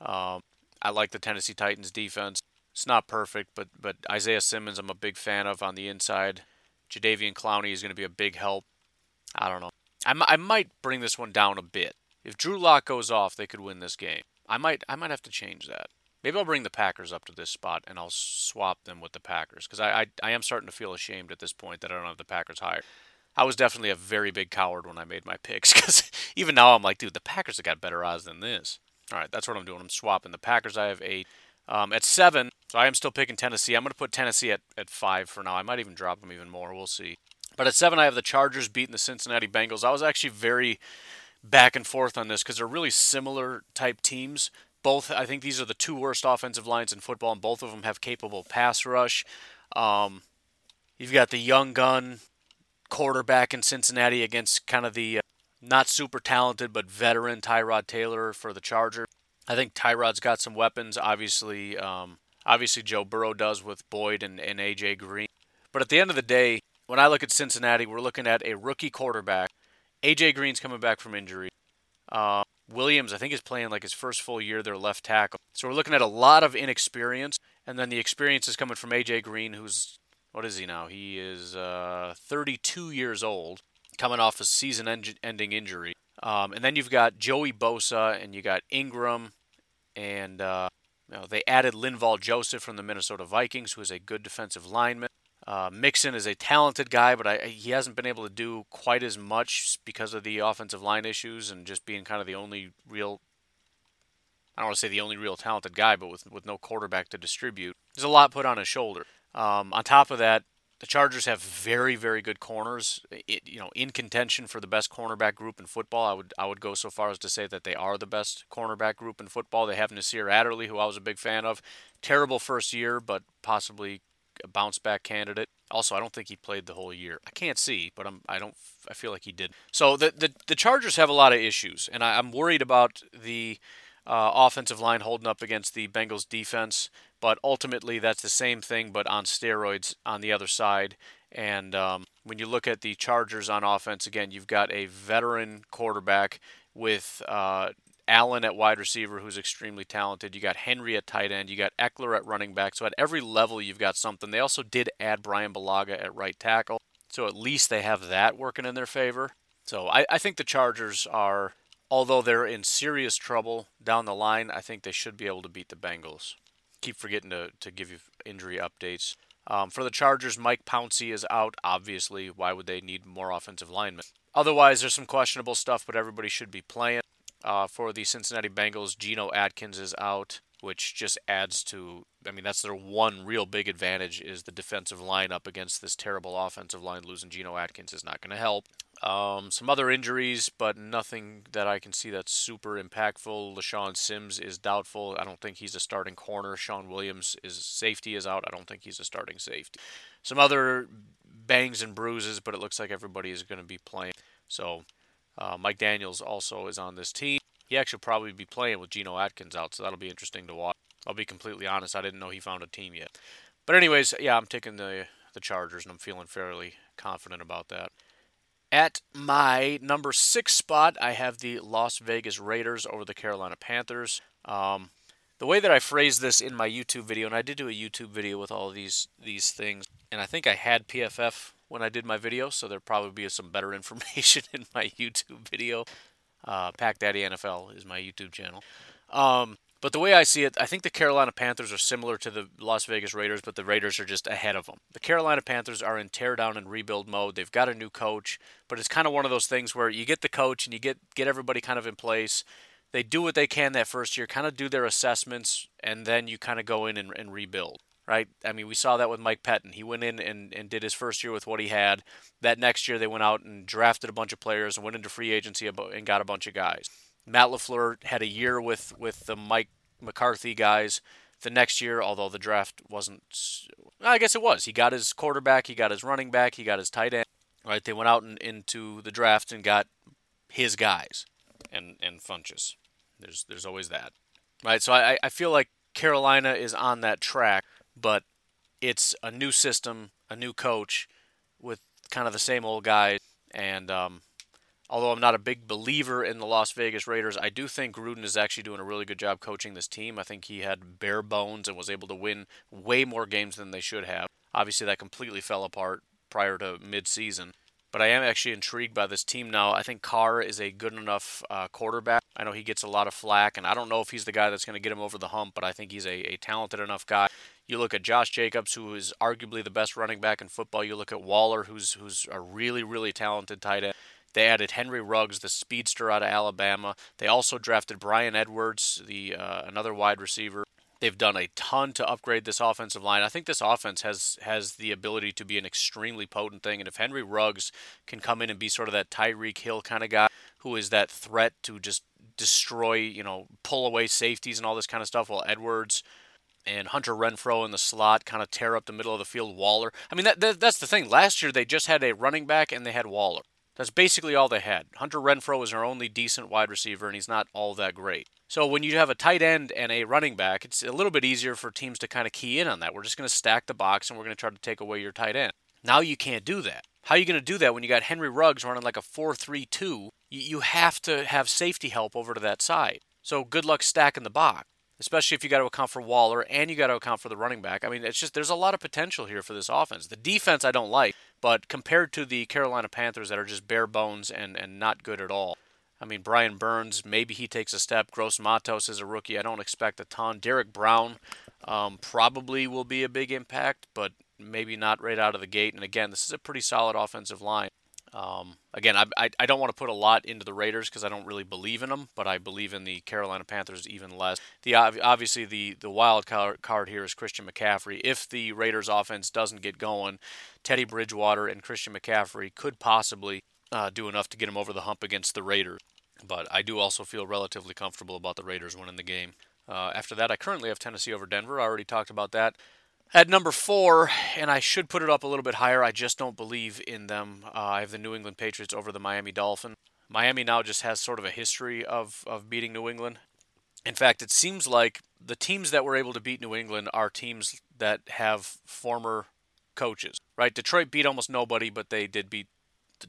Um, I like the Tennessee Titans defense. It's not perfect, but but Isaiah Simmons I'm a big fan of on the inside. Jadeveon Clowney is going to be a big help. I don't know. I, I might bring this one down a bit. If Drew Lock goes off, they could win this game. I might I might have to change that. Maybe I'll bring the Packers up to this spot and I'll swap them with the Packers because I, I I am starting to feel ashamed at this point that I don't have the Packers higher. I was definitely a very big coward when I made my picks because even now I'm like, dude, the Packers have got better odds than this. All right, that's what I'm doing. I'm swapping the Packers. I have eight. Um, at seven, so I am still picking Tennessee. I'm going to put Tennessee at, at five for now. I might even drop them even more. We'll see. But at seven, I have the Chargers beating the Cincinnati Bengals. I was actually very back and forth on this because they're really similar type teams. Both, I think these are the two worst offensive lines in football, and both of them have capable pass rush. Um, you've got the young gun quarterback in Cincinnati against kind of the uh, not super talented but veteran Tyrod Taylor for the Charger. I think Tyrod's got some weapons. Obviously, um, obviously Joe Burrow does with Boyd and, and AJ Green. But at the end of the day, when I look at Cincinnati, we're looking at a rookie quarterback. AJ Green's coming back from injury. Uh, Williams, I think, is playing like his first full year, their left tackle. So we're looking at a lot of inexperience, and then the experience is coming from AJ Green, who's what is he now? He is uh, 32 years old, coming off a season-ending injury. Um, and then you've got Joey Bosa, and you got Ingram, and uh, you know, they added Linval Joseph from the Minnesota Vikings, who is a good defensive lineman. Uh, Mixon is a talented guy, but I, he hasn't been able to do quite as much because of the offensive line issues and just being kind of the only real. I don't want to say the only real talented guy, but with with no quarterback to distribute, there's a lot put on his shoulder. Um, on top of that, the Chargers have very, very good corners. It, you know, in contention for the best cornerback group in football. I would I would go so far as to say that they are the best cornerback group in football. They have Nasir Adderley, who I was a big fan of. Terrible first year, but possibly a bounce back candidate. Also, I don't think he played the whole year. I can't see, but I'm I don't I feel like he did. So the the, the Chargers have a lot of issues, and I, I'm worried about the uh, offensive line holding up against the Bengals defense. But ultimately, that's the same thing, but on steroids on the other side. And um, when you look at the Chargers on offense, again, you've got a veteran quarterback with uh, Allen at wide receiver, who's extremely talented. You got Henry at tight end. You got Ekeler at running back. So at every level, you've got something. They also did add Bryan Bulaga at right tackle. So at least they have that working in their favor. So I, I think the Chargers are, although they're in serious trouble down the line, I think they should be able to beat the Bengals. Keep forgetting to, to give you injury updates. Um, for the Chargers, Mike Pouncey is out, obviously. Why would they need more offensive linemen? Otherwise, there's some questionable stuff, but everybody should be playing. Uh, for the Cincinnati Bengals, Geno Atkins is out, which just adds to. I mean, that's their one real big advantage is the defensive line up against this terrible offensive line. Losing Geno Atkins is not going to help. Um, some other injuries, but nothing that I can see that's super impactful. LeShaun Sims is doubtful. I don't think he's a starting corner. Shawn Williams is safety is out. I don't think he's a starting safety. Some other bangs and bruises, but it looks like everybody is going to be playing. So uh, Mike Daniels also is on this team. He actually probably be playing with Geno Atkins out, so that'll be interesting to watch. I'll be completely honest, I didn't know he found a team yet. But anyways, yeah, I'm taking the the Chargers, and I'm feeling fairly confident about that. At my number six spot, I have the Las Vegas Raiders over the Carolina Panthers. Um, the way that I phrased this in my YouTube video, and I did do a YouTube video with all these these things, and I think I had PFF when I did my video, so there'll probably be some better information in my YouTube video. Uh, Pack Daddy NFL is my YouTube channel. Um, But the way I see it, I think the Carolina Panthers are similar to the Las Vegas Raiders, but the Raiders are just ahead of them. The Carolina Panthers are in tear down and rebuild mode. They've got a new coach, but it's kind of one of those things where you get the coach and you get get everybody kind of in place. They do what they can that first year, kind of do their assessments, and then you kind of go in and, and rebuild right? I mean, we saw that with Mike Pettine. He went in and, and did his first year with what he had. That next year, they went out and drafted a bunch of players and went into free agency and got a bunch of guys. Matt LaFleur had a year with, with the Mike McCarthy guys. The next year, although the draft wasn't, I guess it was. He got his quarterback, he got his running back, he got his tight end. Right? They went out and, into the draft and got his guys and and Funchess. There's there's always that. Right? So I, I feel like Carolina is on that track but it's a new system, a new coach with kind of the same old guys. And um, although I'm not a big believer in the Las Vegas Raiders, I do think Gruden is actually doing a really good job coaching this team. I think he had bare bones and was able to win way more games than they should have. Obviously, that completely fell apart prior to midseason. But I am actually intrigued by this team now. I think Carr is a good enough uh, quarterback. I know he gets a lot of flack, and I don't know if he's the guy that's going to get him over the hump, but I think he's a, a talented enough guy. You look at Josh Jacobs, who is arguably the best running back in football. You look at Waller, who's who's a really really talented tight end. They added Henry Ruggs, the speedster out of Alabama. They also drafted Bryan Edwards, the uh, another wide receiver. They've done a ton to upgrade this offensive line. I think this offense has has the ability to be an extremely potent thing. And if Henry Ruggs can come in and be sort of that Tyreek Hill kind of guy, who is that threat to just destroy, you know, pull away safeties and all this kind of stuff, while Edwards and Hunter Renfrow in the slot kind of tear up the middle of the field. Waller. I mean, that, that that's the thing. Last year they just had a running back and they had Waller. That's basically all they had. Hunter Renfrow is their only decent wide receiver, and he's not all that great. So when you have a tight end and a running back, it's a little bit easier for teams to kind of key in on that. We're just going to stack the box and we're going to try to take away your tight end. Now you can't do that. How are you going to do that when you got Henry Ruggs running like a 4 3 2? You have to have safety help over to that side. So good luck stacking the box, especially if you got to account for Waller and you got to account for the running back. I mean, it's just there's a lot of potential here for this offense. The defense I don't like, but compared to the Carolina Panthers that are just bare bones and, and not good at all, I mean, Brian Burns, maybe he takes a step. Gross Matos is a rookie. I don't expect a ton. Derrick Brown um, probably will be a big impact, but maybe not right out of the gate. And again, this is a pretty solid offensive line. Um, again, I, I, I, don't want to put a lot into the Raiders because I don't really believe in them, but I believe in the Carolina Panthers even less. The obviously the the wild card here is Christian McCaffrey. If the Raiders offense doesn't get going, Teddy Bridgewater and Christian McCaffrey could possibly uh, do enough to get him over the hump against the Raiders. But I do also feel relatively comfortable about the Raiders winning the game. Uh, after that, I currently have Tennessee over Denver. I already talked about that. At number four, and I should put it up a little bit higher, I just don't believe in them. Uh, I have the New England Patriots over the Miami Dolphins. Miami now just has sort of a history of, of beating New England. In fact, it seems like the teams that were able to beat New England are teams that have former coaches, right? Detroit beat almost nobody, but they did beat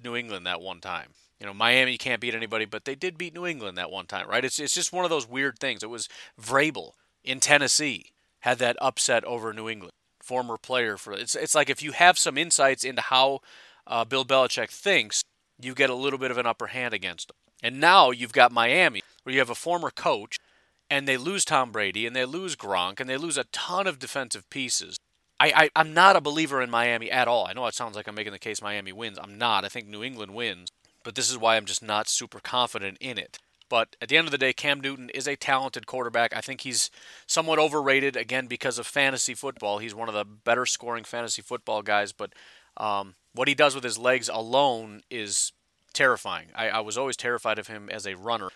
New England that one time. You know, Miami can't beat anybody, but they did beat New England that one time, right? It's it's just one of those weird things. It was Vrabel in Tennessee had that upset over New England, former player for it's it's like if you have some insights into how uh, Bill Belichick thinks, you get a little bit of an upper hand against him. And now you've got Miami, where you have a former coach, and they lose Tom Brady, and they lose Gronk, and they lose a ton of defensive pieces. I, I, am not a believer in Miami at all. I know it sounds like I'm making the case Miami wins. I'm not. I think New England wins. But this is why I'm just not super confident in it. But at the end of the day, Cam Newton is a talented quarterback. I think he's somewhat overrated, again, because of fantasy football. He's one of the better scoring fantasy football guys. But um, what he does with his legs alone is terrifying. I, I was always terrified of him as a runner.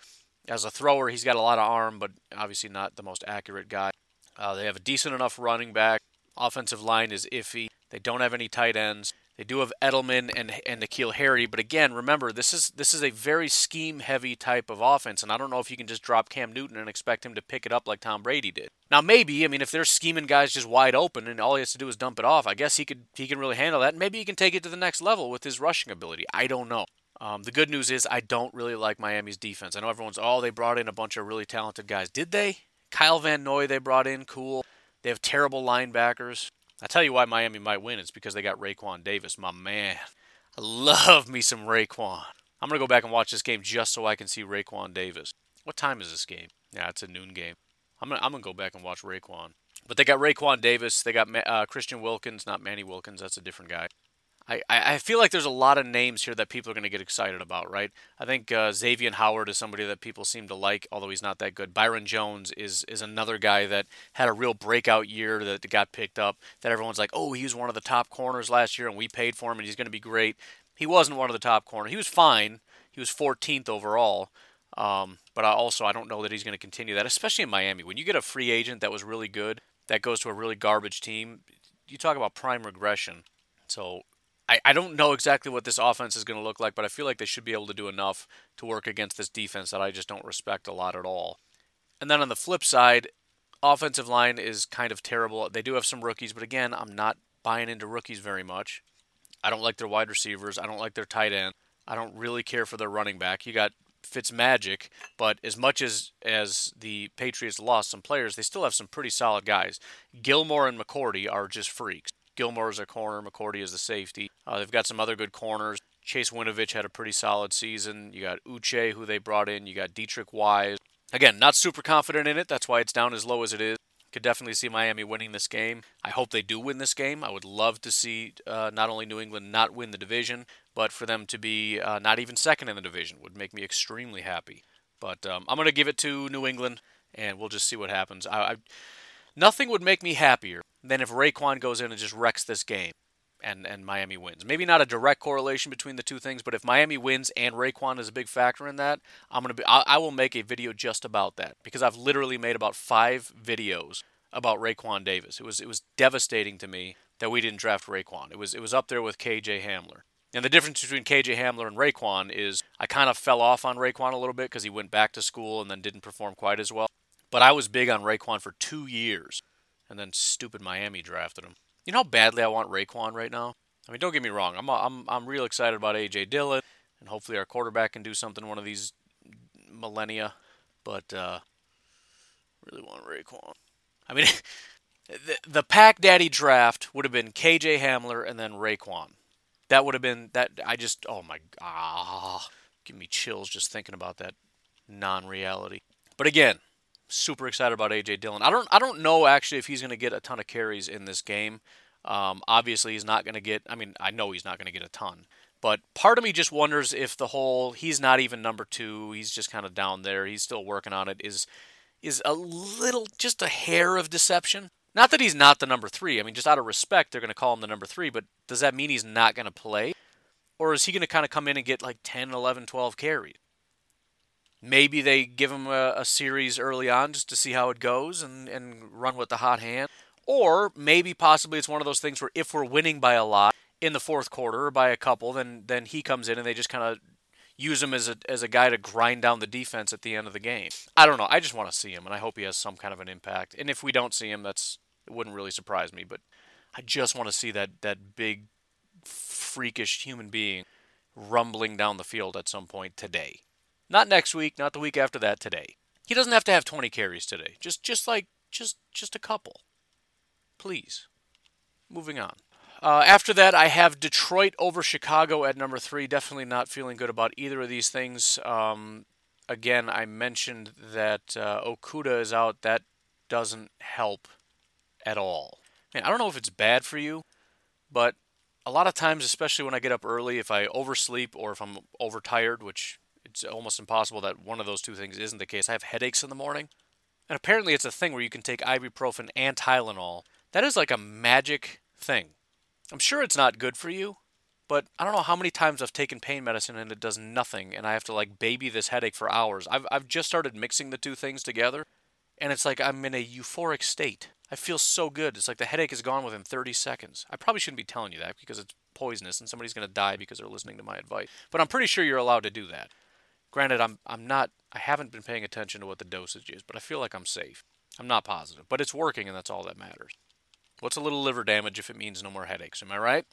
As a thrower, he's got a lot of arm, but obviously not the most accurate guy. Uh, they have a decent enough running back. Offensive line is iffy. They don't have any tight ends. They do have Edelman and and N'Keal Harry, but again, remember this is this is a very scheme heavy type of offense, and I don't know if you can just drop Cam Newton and expect him to pick it up like Tom Brady did. Now maybe, I mean, if they're scheming guys just wide open and all he has to do is dump it off, I guess he could he can really handle that. And maybe he can take it to the next level with his rushing ability. I don't know. Um, the good news is I don't really like Miami's defense. I know everyone's oh they brought in a bunch of really talented guys. Did they? Kyle Van Noy they brought in, cool. They have terrible linebackers. I tell you why Miami might win. It's because they got Raekwon Davis, my man. I love me some Raekwon. I'm gonna go back and watch this game just so I can see Raekwon Davis. What time is this game? Yeah, it's a noon game. I'm gonna I'm gonna go back and watch Raekwon. But they got Raekwon Davis. They got uh, Christian Wilkins, not Manny Wilkins. That's a different guy. I, I feel like there's a lot of names here that people are going to get excited about, right? I think uh, Xavier Howard is somebody that people seem to like, although he's not that good. Byron Jones is is another guy that had a real breakout year that got picked up. That everyone's like, oh, he was one of the top corners last year, and we paid for him, and he's going to be great. He wasn't one of the top corners. He was fine. He was 14th overall. Um, but I also I don't know that he's going to continue that, especially in Miami. When you get a free agent that was really good, that goes to a really garbage team, you talk about prime regression. So I, I don't know exactly what this offense is going to look like, but I feel like they should be able to do enough to work against this defense that I just don't respect a lot at all. And then on the flip side, offensive line is kind of terrible. They do have some rookies, but again, I'm not buying into rookies very much. I don't like their wide receivers. I don't like their tight end. I don't really care for their running back. You got Fitzmagic, but as much as as the Patriots lost some players, they still have some pretty solid guys. Gilmore and McCourty are just freaks. Gilmore is a corner, McCourty is the safety. Uh, they've got some other good corners. Chase Winovich had a pretty solid season. You got Uche, who they brought in. You got Deatrich Wise. Again, not super confident in it. That's why it's down as low as it is. Could definitely see Miami winning this game. I hope they do win this game. I would love to see uh, not only New England not win the division, but for them to be uh, not even second in the division would make me extremely happy. But um, I'm going to give it to New England, and we'll just see what happens. I, I, nothing would make me happier than if Raekwon goes in and just wrecks this game and, and Miami wins. Maybe not a direct correlation between the two things, but if Miami wins and Raekwon is a big factor in that, I'm gonna be I, I will make a video just about that because I've literally made about five videos about Raekwon Davis. It was it was devastating to me that we didn't draft Raekwon. It was it was up there with KJ Hamler. And the difference between KJ Hamler and Raekwon is I kind of fell off on Raekwon a little bit because he went back to school and then didn't perform quite as well. But I was big on Raekwon for two years, and then stupid Miami drafted him. You know how badly I want Raekwon right now? I mean, don't get me wrong. I'm I'm I'm real excited about AJ Dillon, and hopefully our quarterback can do something one of these millennia. But uh, really want Raekwon. I mean, the the Pack Daddy draft would have been KJ Hamler and then Raekwon. That would have been that. I just oh my ah, give me chills just thinking about that non-reality. But again, super excited about AJ Dillon. I don't I don't know actually if he's going to get a ton of carries in this game. Um, obviously, he's not going to get. I mean, I know he's not going to get a ton. But part of me just wonders if the whole he's not even number two. He's just kind of down there. He's still working on it. Is is a little just a hair of deception. Not that he's not the number three. I mean, just out of respect, they're going to call him the number three. But does that mean he's not going to play? Or is he going to kind of come in and get like 10, 11, 12 carries? Maybe they give him a, a, series early on just to see how it goes and, and run with the hot hand. Or maybe possibly it's one of those things where if we're winning by a lot in the fourth quarter or by a couple, then then he comes in and they just kind of use him as a as a guy to grind down the defense at the end of the game. I don't know. I just want to see him, and I hope he has some kind of an impact. And if we don't see him, that's it wouldn't really surprise me. But I just want to see that that big freakish human being rumbling down the field at some point today. Not next week, not the week after that, today. He doesn't have to have 20 carries today. Just just like just just a couple. Please. Moving on. Uh, after that, I have Detroit over Chicago at number three. Definitely not feeling good about either of these things. Um, again, I mentioned that uh, Okudah is out. That doesn't help at all. Man, I don't know if it's bad for you, but a lot of times, especially when I get up early, if I oversleep or if I'm overtired, which it's almost impossible that one of those two things isn't the case. I have headaches in the morning. And apparently it's a thing where you can take ibuprofen and Tylenol. That is like a magic thing. I'm sure it's not good for you, but I don't know how many times I've taken pain medicine and it does nothing and I have to like baby this headache for hours. I've I've just started mixing the two things together and it's like I'm in a euphoric state. I feel so good. It's like the headache is gone within 30 seconds. I probably shouldn't be telling you that because it's poisonous and somebody's going to die because they're listening to my advice. But I'm pretty sure you're allowed to do that. Granted, I'm I'm not I haven't been paying attention to what the dosage is, but I feel like I'm safe. I'm not positive, but it's working and that's all that matters. What's a little liver damage if it means no more headaches? Am I right?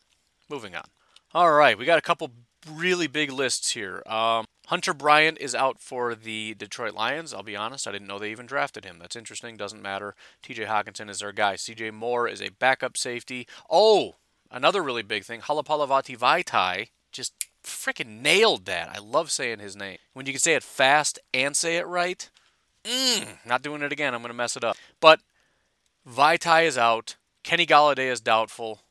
Moving on. All right, we got a couple really big lists here. Um, Hunter Bryant is out for the Detroit Lions. I'll be honest, I didn't know they even drafted him. That's interesting. Doesn't matter. T.J. Hockenson is their guy. C.J. Moore is a backup safety. Oh, another really big thing. Halapoulivaati Vaitai just freaking nailed that. I love saying his name. When you can say it fast and say it right, Mm, not doing it again. I'm going to mess it up. But Vaitai is out. Kenny Golladay is doubtful.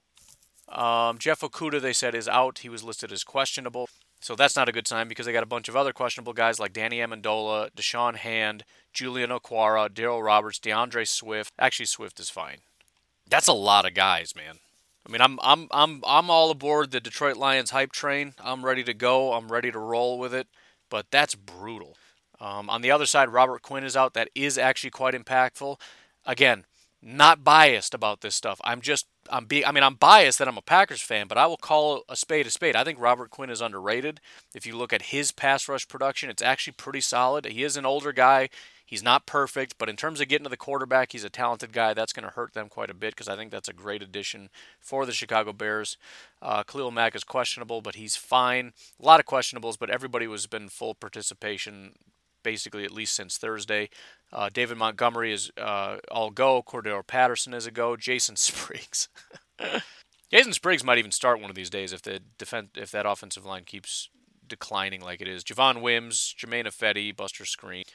Um, Jeff Okudah, they said, is out. He was listed as questionable. So that's not a good sign because they got a bunch of other questionable guys like Danny Amendola, Da'Shawn Hand, Julian Okwara, Darryl Roberts, D'Andre Swift. Actually, Swift is fine. That's a lot of guys, man. I mean, I'm I'm I'm I'm all aboard the Detroit Lions hype train. I'm ready to go. I'm ready to roll with it. But that's brutal. Um, on the other side, Robert Quinn is out. That is actually quite impactful. Again, not biased about this stuff. I'm just I'm being I mean I'm biased that I'm a Packers fan, but I will call a spade a spade. I think Robert Quinn is underrated. If you look at his pass rush production, it's actually pretty solid. He is an older guy. He's not perfect, but in terms of getting to the quarterback, he's a talented guy. That's going to hurt them quite a bit because I think that's a great addition for the Chicago Bears. Uh, Khalil Mack is questionable, but he's fine. A lot of questionables, but everybody was been full participation basically at least since Thursday. Uh, David Montgomery is uh, all go. Cordarrelle Patterson is a go. Jason Spriggs. Jason Spriggs might even start one of these days if the defense if that offensive line keeps declining like it is. Javon Wims, Germain Ifedi, Buster Skrine.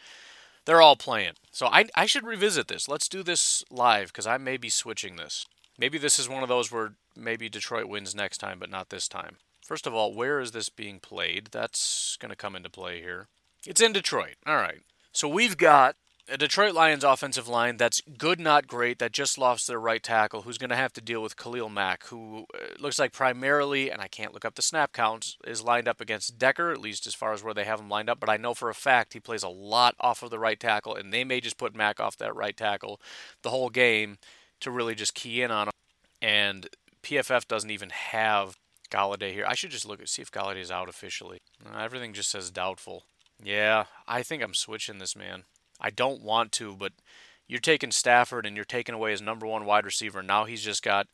They're all playing. So I, I should revisit this. Let's do this live because I may be switching this. Maybe this is one of those where maybe Detroit wins next time, but not this time. First of all, where is this being played? That's going to come into play here. It's in Detroit. All right. So we've got a Detroit Lions offensive line that's good, not great, that just lost their right tackle, who's going to have to deal with Khalil Mack, who uh, looks like primarily, and I can't look up the snap counts, is lined up against Decker, at least as far as where they have him lined up. But I know for a fact he plays a lot off of the right tackle, and they may just put Mack off that right tackle the whole game to really just key in on him. And PFF doesn't even have Golladay here. I should just look at see if Golladay is out officially. Uh, everything just says doubtful. Yeah, I think I'm switching this man. I don't want to, but you're taking Stafford and you're taking away his number one wide receiver. Now he's just got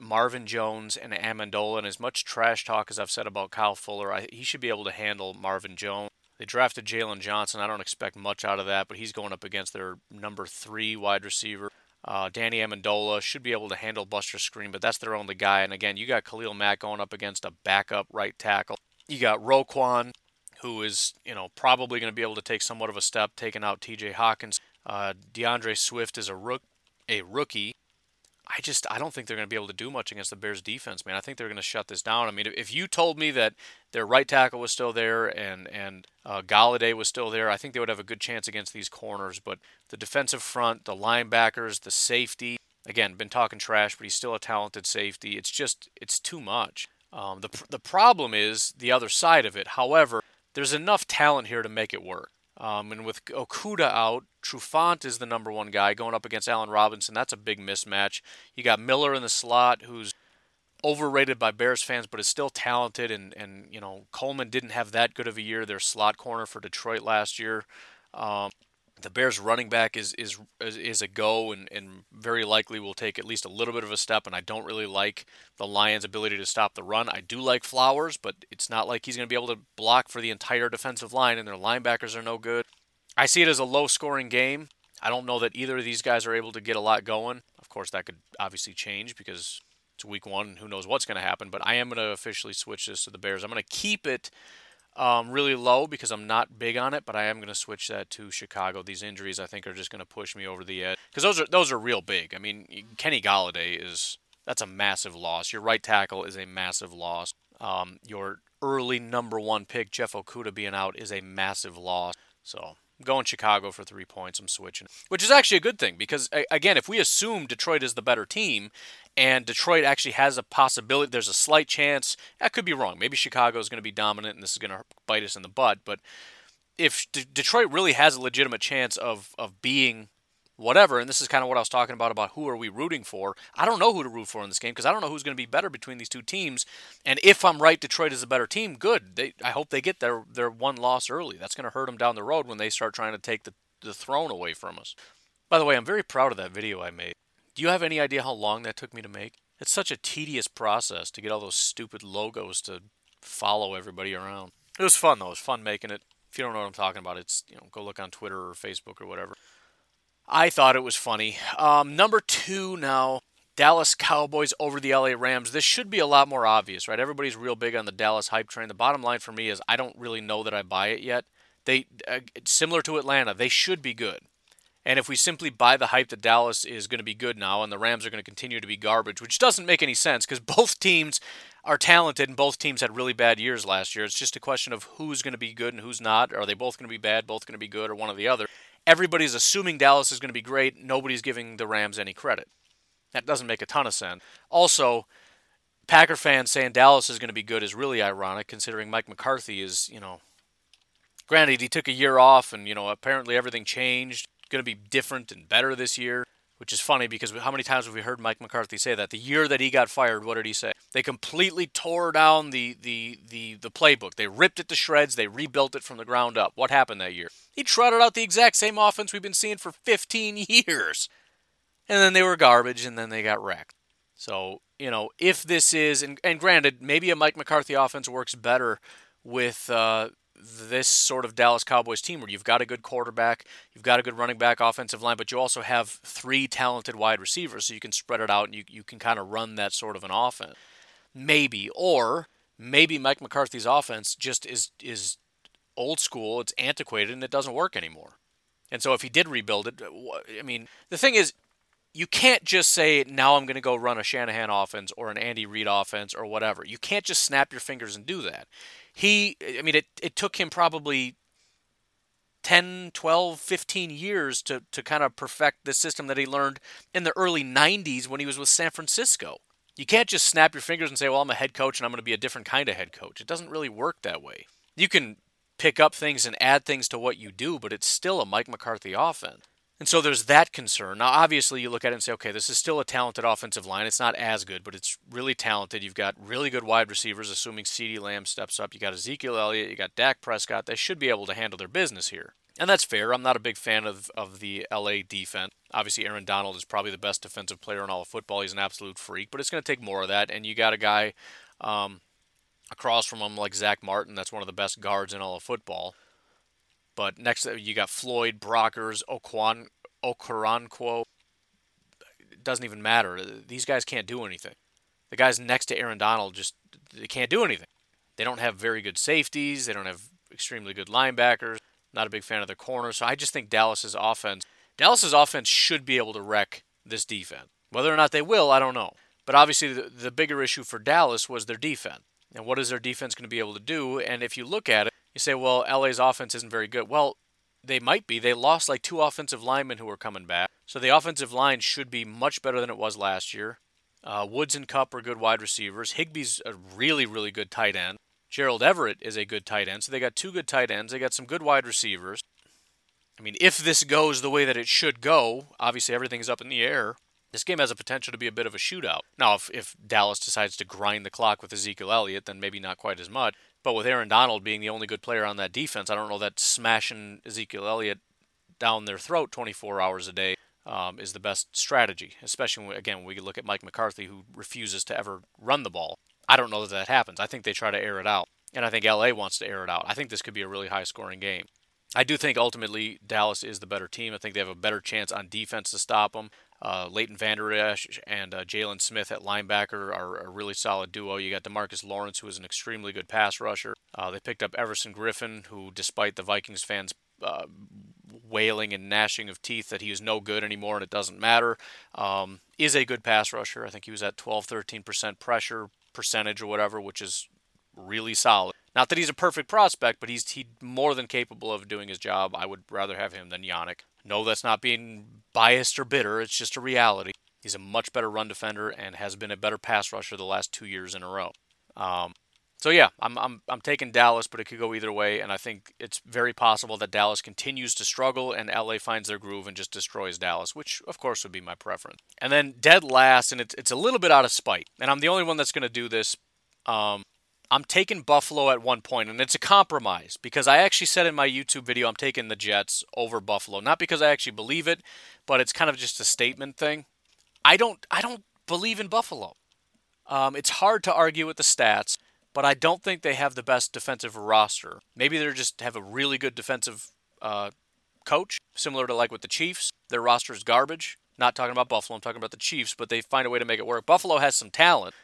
Marvin Jones and Amendola. And as much trash talk as I've said about Kyle Fuller, I, he should be able to handle Marvin Jones. They drafted Jaylon Johnson. I don't expect much out of that, but he's going up against their number three wide receiver. Uh, Danny Amendola should be able to handle Buster Skrine, but that's their only guy. And again, you got Khalil Mack going up against a backup right tackle. You got Roquan, who is you know probably going to be able to take somewhat of a step, taking out T.J. Hawkins. Uh, D'Andre Swift is a rook, a rookie. I just I don't think they're going to be able to do much against the Bears defense, man. I think they're going to shut this down. I mean, if you told me that their right tackle was still there and and uh, Golladay was still there, I think they would have a good chance against these corners. But the defensive front, the linebackers, the safety, again, been talking trash, but he's still a talented safety. It's just it's too much. Um, the the problem is the other side of it. However, there's enough talent here to make it work. Um, and with Okudah out, Trufant is the number one guy going up against Allen Robinson. That's a big mismatch. You got Miller in the slot, who's overrated by Bears fans, but is still talented. And, and you know, Coleman didn't have that good of a year. Their slot corner for Detroit last year. Um, the Bears running back is is is a go and, and very likely will take at least a little bit of a step and I don't really like the Lions ability to stop the run. I do like Flowers, but it's not like he's going to be able to block for the entire defensive line and their linebackers are no good. I see it as a low scoring game. I don't know that either of these guys are able to get a lot going. Of course that could obviously change because it's week 1 who knows what's going to happen, but I am going to officially switch this to the Bears. I'm going to keep it um, really low because I'm not big on it, but I am going to switch that to Chicago. These injuries, I think, are just going to push me over the edge because those are those are real big. I mean, Kenny Golladay is that's a massive loss. Your right tackle is a massive loss. Um, your early number one pick, Jeff Okudah being out is a massive loss. So I'm going Chicago for three points. I'm switching, which is actually a good thing because again, if we assume Detroit is the better team, and Detroit actually has a possibility, there's a slight chance. That could be wrong. Maybe Chicago is going to be dominant, and this is going to bite us in the butt. But if D- Detroit really has a legitimate chance of of being whatever, and this is kind of what I was talking about about who are we rooting for. I don't know who to root for in this game because I don't know who's going to be better between these two teams. And if I'm right, Detroit is a better team. Good. They, I hope they get their their one loss early. That's going to hurt them down the road when they start trying to take the the throne away from us. By the way, I'm very proud of that video I made. Do you have any idea how long that took me to make? It's such a tedious process to get all those stupid logos to follow everybody around. It was fun though. It was fun making it. If you don't know what I'm talking about, it's you know go look on Twitter or Facebook or whatever. I thought it was funny. Um, number two now, Dallas Cowboys over the LA Rams. This should be a lot more obvious, right? Everybody's real big on the Dallas hype train. The bottom line for me is I don't really know that I buy it yet. They uh, similar to Atlanta, they should be good. And if we simply buy the hype that Dallas is going to be good now and the Rams are going to continue to be garbage, which doesn't make any sense because both teams are talented and both teams had really bad years last year. It's just a question of who's going to be good and who's not. Are they both going to be bad, both going to be good, or one or the other? Everybody's assuming Dallas is going to be great. Nobody's giving the Rams any credit. That doesn't make a ton of sense. Also, Packer fans saying Dallas is going to be good is really ironic considering Mike McCarthy is, you know, granted he took a year off and, you know, apparently everything changed. Going to be different and better this year, which is funny because how many times have we heard Mike McCarthy say that? The year that he got fired, what did he say? They completely tore down the the the the playbook. They ripped it to shreds. They rebuilt it from the ground up. What happened that year? He trotted out the exact same offense we've been seeing for 15 years. And then they were garbage and then they got wrecked. So, you know, if this is, and, and granted, maybe a Mike McCarthy offense works better with uh, this sort of Dallas Cowboys team where you've got a good quarterback, you've got a good running back offensive line, but you also have three talented wide receivers, so you can spread it out and you, you can kind of run that sort of an offense. Maybe. Or maybe Mike McCarthy's offense just is is old school, it's antiquated, and it doesn't work anymore. And so if he did rebuild it, uh, I mean, the thing is, you can't just say now I'm going to go run a Shanahan offense or an Andy Reid offense or whatever. You can't just snap your fingers and do that. He I mean it it took him probably 10, 12, 15 years to to kind of perfect the system that he learned in the early 90s when he was with San Francisco. You can't just snap your fingers and say, "Well, I'm a head coach and I'm going to be a different kind of head coach." It doesn't really work that way. You can pick up things and add things to what you do, but it's still a Mike McCarthy offense. And so there's that concern. Now, obviously, you look at it and say, okay, this is still a talented offensive line. It's not as good, but it's really talented. You've got really good wide receivers, assuming CeeDee Lamb steps up. You got Ezekiel Elliott. You got Dak Prescott. They should be able to handle their business here. And that's fair. I'm not a big fan of, of the LA defense. Obviously, Aaron Donald is probably the best defensive player in all of football. He's an absolute freak, but it's going to take more of that. And you got a guy um, across from him like Zack Martin. That's one of the best guards in all of football. But next, uh, you got Floyd, Brockers, Oquan, Okoronkwo. It doesn't even matter. Uh, these guys can't do anything. The guys next to Aaron Donald just they can't do anything. They don't have very good safeties. They don't have extremely good linebackers. Not a big fan of their corners. So I just think Dallas's offense, Dallas's offense should be able to wreck this defense. Whether or not they will, I don't know. But obviously, the, the bigger issue for Dallas was their defense. And what is their defense going to be able to do? And if you look at it, you say, well, LA's offense isn't very good. Well, they might be. They lost like two offensive linemen who were coming back. So the offensive line should be much better than it was last year. Uh, Woods and Kupp are good wide receivers. Higbee's a really, really good tight end. Gerald Everett is a good tight end. So they got two good tight ends. They got some good wide receivers. I mean, if this goes the way that it should go, obviously everything's up in the air. This game has a potential to be a bit of a shootout. Now, if, if Dallas decides to grind the clock with Ezekiel Elliott, then maybe not quite as much. But with Aaron Donald being the only good player on that defense, I don't know that smashing Ezekiel Elliott down their throat 24 hours a day um, is the best strategy. Especially when, again, when we look at Mike McCarthy, who refuses to ever run the ball. I don't know that that happens. I think they try to air it out, and I think LA wants to air it out. I think this could be a really high-scoring game. I do think ultimately Dallas is the better team. I think they have a better chance on defense to stop them. Uh, Leighton Vander Esch and uh, Jaylon Smith at linebacker are a really solid duo. You got Demarcus Lawrence, who is an extremely good pass rusher. Uh, they picked up Everson Griffen, who, despite the Vikings fans uh, wailing and gnashing of teeth that he is no good anymore and it doesn't matter, um, is a good pass rusher. I think he was at 12, 13% pressure percentage or whatever, which is really solid. Not that he's a perfect prospect, but he's he more than capable of doing his job. I would rather have him than Yannick. No, that's not being biased or bitter. It's just a reality. He's a much better run defender and has been a better pass rusher the last two years in a row. Um, so yeah, I'm, I'm I'm taking Dallas, but it could go either way, and I think it's very possible that Dallas continues to struggle and LA finds their groove and just destroys Dallas, which of course would be my preference. And then dead last, and it's it's a little bit out of spite, and I'm the only one that's going to do this. Um, I'm taking Buffalo at one point, and it's a compromise because I actually said in my YouTube video I'm taking the Jets over Buffalo, not because I actually believe it, but it's kind of just a statement thing. I don't I don't believe in Buffalo. Um, it's hard to argue with the stats, but I don't think they have the best defensive roster. Maybe they just have a really good defensive uh, coach, similar to like with the Chiefs. Their roster is garbage. Not talking about Buffalo, I'm talking about the Chiefs, but they find a way to make it work. Buffalo has some talent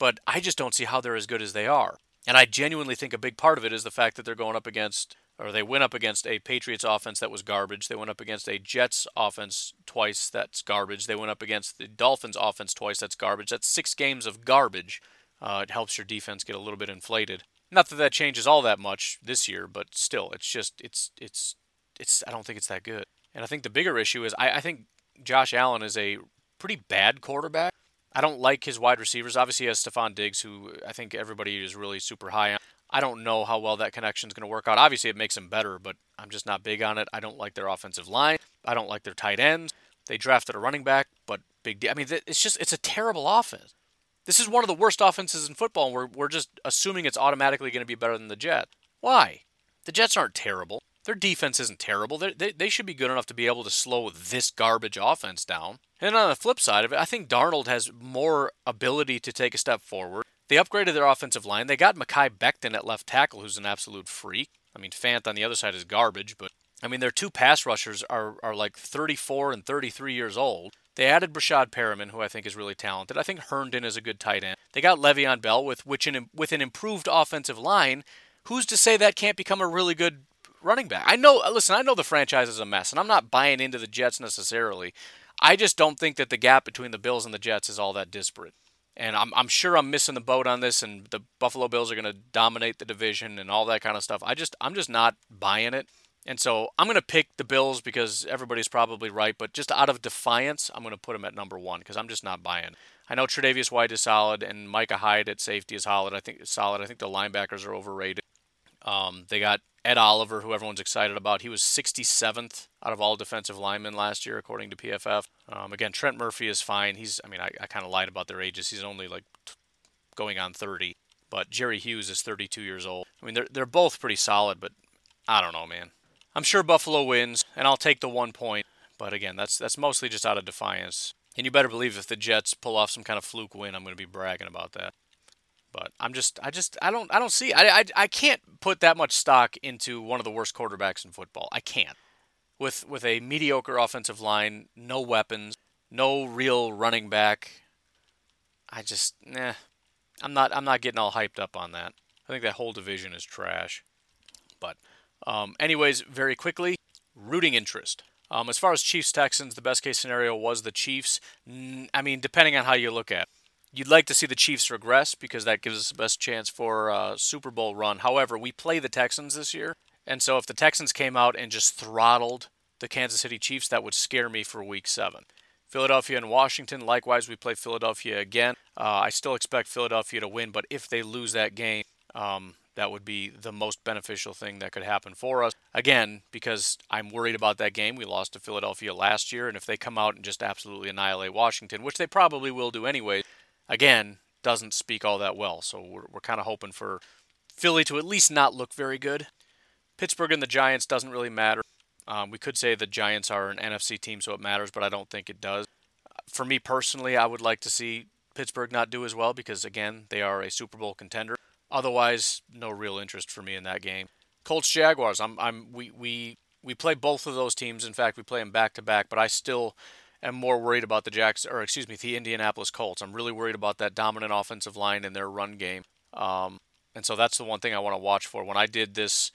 but I just don't see how they're as good as they are. And I genuinely think a big part of it is the fact that they're going up against or they went up against a Patriots offense that was garbage. They went up against a Jets offense twice that's garbage. They went up against the Dolphins offense twice that's garbage. That's six games of garbage. Uh, it helps your defense get a little bit inflated. Not that that changes all that much this year, but still, it's just it's it's it's. I don't think it's that good. And I think the bigger issue is I, I think Josh Allen is a pretty bad quarterback. I don't like his wide receivers. Obviously, he has Stefon Diggs, who I think everybody is really super high on. I don't know how well that connection is going to work out. Obviously, it makes him better, but I'm just not big on it. I don't like their offensive line. I don't like their tight ends. They drafted a running back, but big. Deal. I mean, it's just it's a terrible offense. This is one of the worst offenses in football, and we're we're just assuming it's automatically going to be better than the Jets. Why? The Jets aren't terrible. Their defense isn't terrible. They're, they they should be good enough to be able to slow this garbage offense down. And on the flip side of it, I think Darnold has more ability to take a step forward. They upgraded their offensive line. They got Mekhi Becton at left tackle, who's an absolute freak. I mean, Fant on the other side is garbage, but I mean, their two pass rushers are, are like 34 and 33 years old. They added Breshad Perriman, who I think is really talented. I think Herndon is a good tight end. They got Le'Veon Bell with which in, with an improved offensive line. Who's to say that can't become a really good running back? I know. Listen, I know the franchise is a mess, and I'm not buying into the Jets necessarily. I just don't think that the gap between the Bills and the Jets is all that disparate. And I'm, I'm sure I'm missing the boat on this, and the Buffalo Bills are going to dominate the division and all that kind of stuff. I just I'm just not buying it. And so I'm going to pick the Bills because everybody's probably right, but just out of defiance, I'm going to put them at number one because I'm just not buying. I know Tre'Davious White is solid and Micah Hyde at safety is solid. I think solid. I think the linebackers are overrated. Um, they got Ed Oliver, who everyone's excited about. He was 67th out of all defensive linemen last year, according to PFF. Um, again, Trent Murphy is fine. He's, I mean, I, I kind of lied about their ages. He's only like t- going on 30. But Jerry Hughes is 32 years old. I mean, they're, they're both pretty solid, but I don't know, man. I'm sure Buffalo wins, and I'll take the one point. But again, that's that's mostly just out of defiance. And you better believe if the Jets pull off some kind of fluke win, I'm going to be bragging about that. But I'm just, I just, I don't, I don't see. I, I, I can't put that much stock into one of the worst quarterbacks in football. I can't. With with a mediocre offensive line, no weapons, no real running back. I just, nah. I'm not, I'm not getting all hyped up on that. I think that whole division is trash. But, um, anyways, very quickly, rooting interest. Um, as far as Chiefs Texans, the best case scenario was the Chiefs. I mean, depending on how you look at it. You'd like to see the Chiefs regress because that gives us the best chance for a Super Bowl run. However, we play the Texans this year, and so if the Texans came out and just throttled the Kansas City Chiefs, that would scare me for Week Seven. Philadelphia and Washington, likewise, we play Philadelphia again. Uh, I still expect Philadelphia to win, but if they lose that game, um, that would be the most beneficial thing that could happen for us. Again, because I'm worried about that game. We lost to Philadelphia last year, and if they come out and just absolutely annihilate Washington, which they probably will do anyway, again, doesn't speak all that well. So we're, we're kind of hoping for Philly to at least not look very good. Pittsburgh and the Giants doesn't really matter. Um, we could say the Giants are an NFC team, so it matters, but I don't think it does. For me personally, I would like to see Pittsburgh not do as well because, again, they are a Super Bowl contender. Otherwise, no real interest for me in that game. Colts Jaguars. I'm I'm we we we play both of those teams. In fact, we play them back to back. But I still am more worried about the Jacks or excuse me the Indianapolis Colts. I'm really worried about that dominant offensive line and their run game. Um, and so that's the one thing I want to watch for. When I did this